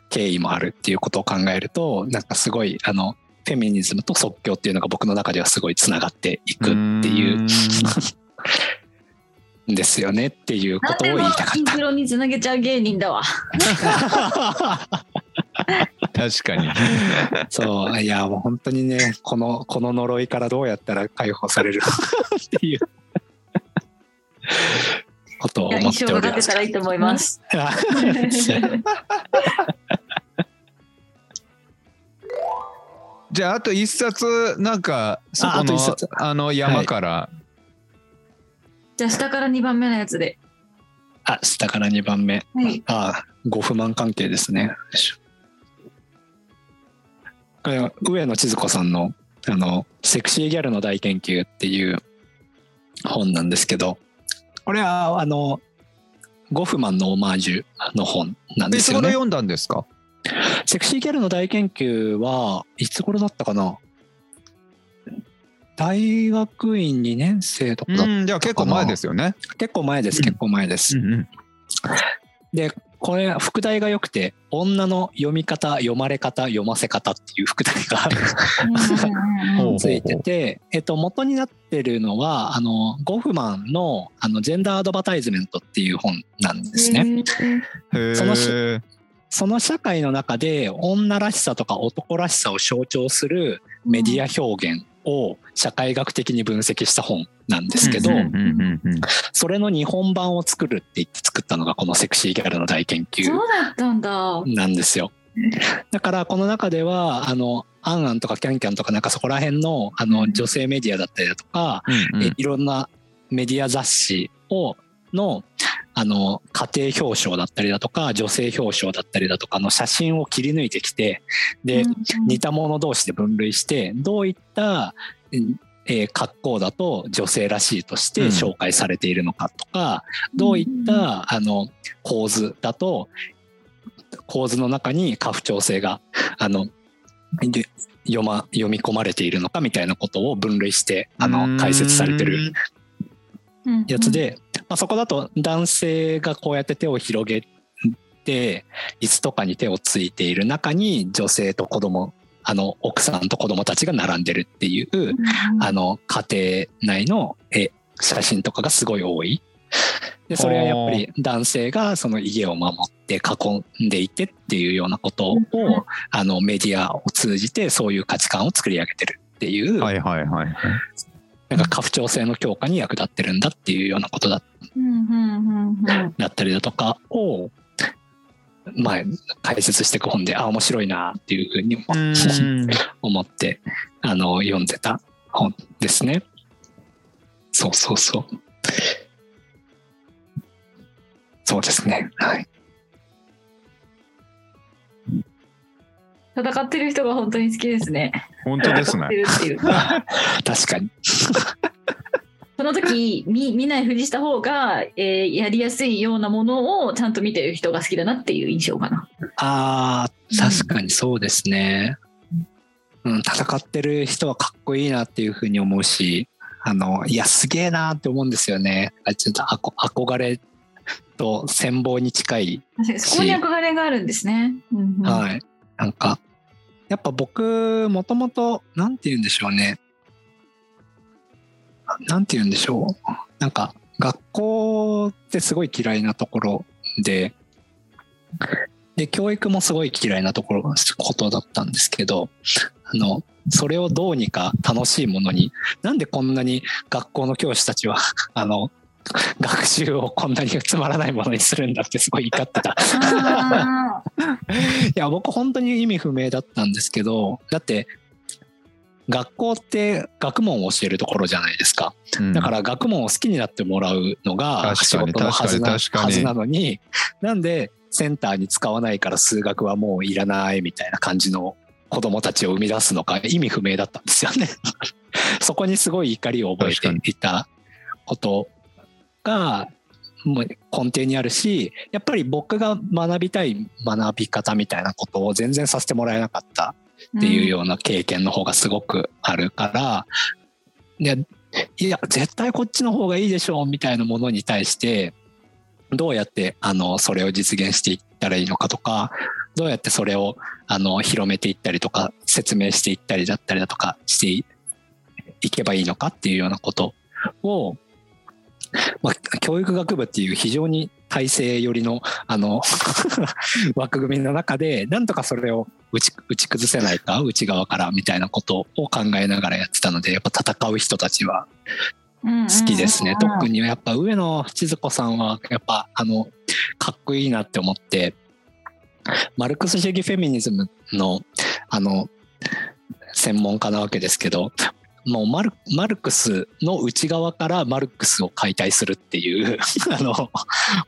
経緯もあるっていうことを考えるとなんかすごいあのフェミニズムと即興っていうのが僕の中ではすごいつながっていくっていう ですよねっていうことを言いたかっインプロにつなげちゃう芸人だわ。た。確かに。そういやもう本当にねこのこの呪いからどうやったら解放されるっていうこと思ってておりますたらいいと思います。じゃああと一冊なんかそこああとの一冊あの山から。じゃあ、下から2番目のやつで。あ下から2番目はい。あご不満関係ですね。これは上野千鶴子さんのあの「セクシーギャルの大研究」っていう本なんですけどこれはあのゴフマンのオマージュの本なんえですよね。そこで読んだんですか？セクシーギャルの大研究はいつ頃だったかな？大学院2年生とかだっうんじゃあ結構前ですよね。結構前です結構前です。うんうんでこれ副題が良くて「女の読み方読まれ方読ませ方」っていう副題が ついてて、えっと、元になってるのはあのゴフマンのあの「ジェンダーアドバタイズメント」っていう本なんですね。そのしその社会の中で女らしさとか男らしさを象徴するメディア表現を社会学的に分析した本なんですけど、うんうんうんうんそれの日本版を作るって言って作ったのがこの「セクシーギャルの大研究そう」だったんだ。なんですよ。だからこの中ではあのアンアンとかキャンキャンとかなんかそこら辺のあの女性メディアだったりだとか、うんえいろんなメディア雑誌をのあの家庭表彰だったりだとか女性表彰だったりだとかの写真を切り抜いてきてで、似た者同士で分類してどういった、うんえー格好だと女性らしいとして紹介されているのかとか、どういったあの構図だと構図の中に家父長制があので読ま読み込まれているのかみたいなことを分類してあの解説されてるやつで、まあ、そこだと男性がこうやって手を広げて椅子とかに手をついている中に女性と子供あの奥さんと子供たちが並んでるっていうあの家庭内の絵写真とかがすごい多い。でそれはやっぱり男性がその家を守って囲んでいてっていうようなことをあのメディアを通じてそういう価値観を作り上げてるっていうはいはいはい。なんか家父長制の強化に役立ってるんだっていうようなことだだったりだとかをまあ解説していく本であ面白いなっていうふうに 思ってあの読んでた本ですね。そうそうそう。そうですね。はい。戦ってる人が本当に好きですね。本当ですね 確かに。その時見見ないふりした方が、えーやりやすいようなものをちゃんと見てる人が好きだなっていう印象かな。ああ、確かにそうですね。うん、戦ってる人はかっこいいなっていうふうに思うし、あの、いや、すげえなって思うんですよね。あちょっと憧憧れと羨望に近いそこに憧れがあるんですね。うんうんはい。なんか、やっぱ僕、もともと、なんて言うんでしょうね。なんて言うんでしょう。なんか、学校ってすごい嫌いなところで、で、教育もすごい嫌いなところ、ことだったんですけど、あの、それをどうにか楽しいものに、なんでこんなに学校の教師たちは、あの、学習をこんなにつまらないものにするんだってすごい怒ってた。あ いや僕本当に意味不明だったんですけどだって学校って学問を教えるところじゃないですか。うん。だから学問を好きになってもらうのが仕事のはずなはずなのになんでセンターに使わないから数学はもういらないみたいな感じの子供たちを生み出すのか意味不明だったんですよね。そこにすごい怒りを覚えていたことがもう根底にあるしやっぱり僕が学びたい学び方みたいなことを全然させてもらえなかったっていうような経験の方がすごくあるから、でいや絶対こっちの方がいいでしょうみたいなものに対してどうやってあのそれを実現していったらいいのかとかどうやってそれをあの広めていったりとか説明していったりだったりだとかしていけばいいのかっていうようなことを、まあ、教育学部っていう非常に体制寄りのあの 枠組みの中でなんとかそれを打ち打ち崩せないか内側からみたいなことを考えながらやってたのでやっぱ戦う人たちは好きですね。特にやっぱ上野千鶴子さんはやっぱあのかっこいいなって思ってマルクス主義フェミニズムのあの専門家なわけですけどもうマルマルクスの内側からマルクスを解体するっていう あの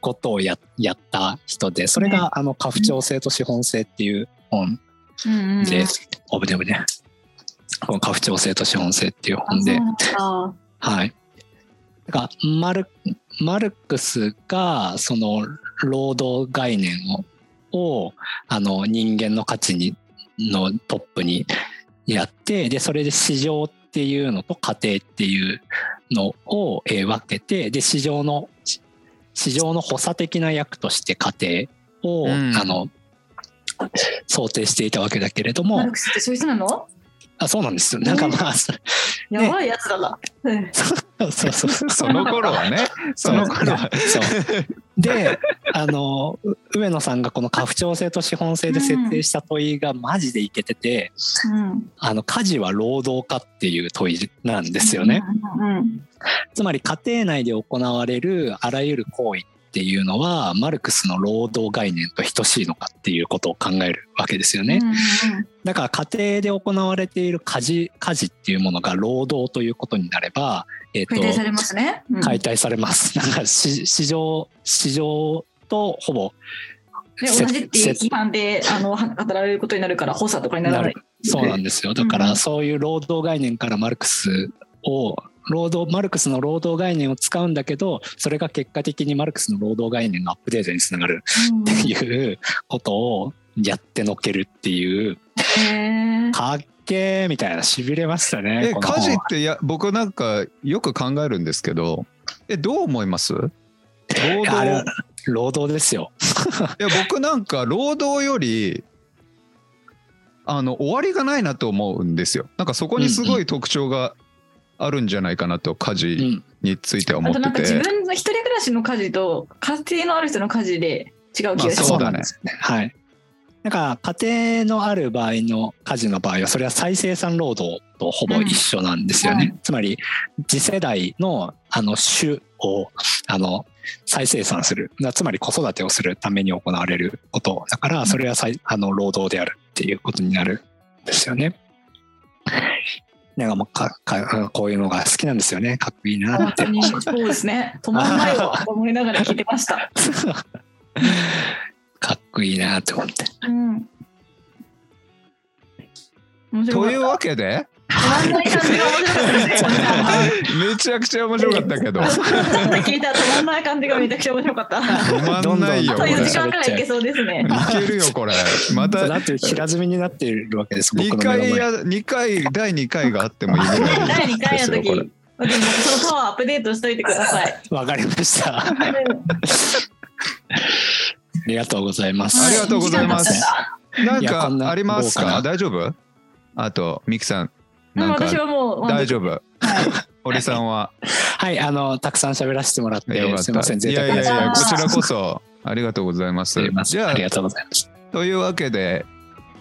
ことをややった人でそれがあの家父長制と資本制っていう本うんうんうん。で、オブデブねこの家父長制と資本制っていう本で。はい。だからマルマルクスがその労働概念ををあの人間の価値にのトップにやってでそれで市場っていうのと家庭っていうのを、えー分けてで市場の市場の補佐的な役として家庭を、うん。あの想定していたわけだけれども。マルクスってそういう人なの？あそうなんですよなんかまあそやばいやつだな。うんそうそうそうその頃はね、その頃は。そうであのう上野さんがこの家父長制と資本制で設定した問いがマジでいけてて、うんあの家事は労働かっていう問いなんですよね。。うんうんつまり家庭内で行われるあらゆる行為っっていうのはマルクスの労働概念と等しいのかっていうことを考えるわけですよね。うんうんだから家庭で行われている家事家事っていうものが労働ということになれば、えーと解体されますね。うん解体されます。なんか市市場市場とほぼでせ同じっていうせ規範であの働かれることになるから補佐とかにならない。そうなんですよ。だかうんらそういう労働概念からマルクスを労働マルクスの労働概念を使うんだけどそれが結果的にマルクスの労働概念のアップデートにつながるうん。っていうことをやってのけるっていうへー。かっけーみたいなしびれましたね。家事ってや僕なんかよく考えるんですけどえどう思います？労働労働ですよ。いや僕なんか労働よりあの終わりがないなと思うんですよ。なんかそこにすごい特徴があるんじゃないかなと家う事ん、については思あとなんかってて、自分の一人暮らしの家事と家庭のある人の家事で違う気がします。そうだねなんですよね。はい。なんか家庭のある場合の家事の場合はそれは再生産労働とほぼ一緒なんですよね。うんつまり次世代のあの種をあの再生産するなつまり子育てをするために行われることだからそれは再あの労働であるっていうことになるんですよね。なんかもうかかこういうのが好きなんですよね。かっこいいなってそうですね。止まんないわと思いながら聞いてました。かっこいいなって思って。うん。というわけで止まんない感じが面白かったですね。めちゃくちゃ面白かったけど聞いたら止まんない感じがめちゃくちゃ面白かった。止まんないよあと4これ時間くらいいけそうですね。いけるよこれまただって平積みになっているわけです。2僕の目の前回や二回第2回があってもいいぐらい 第2回の時、そのパワーアップデートしといてください。わかりました。ありがとうございます。ありがとうございますなんかありますか？大丈夫？あとミキさんたなん私はかもう大丈夫。はい。堀さんは？はい、あの、たくさん喋らせてもらって、よかっすみません、たい贅沢なやいやいやこちらこそありがとうございます。じゃあありがとうございます。というわけで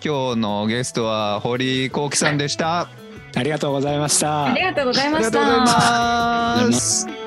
今日のゲストは堀幸喜さんでした。ありがとうございました。あり。がとうございましありがとうございた。ます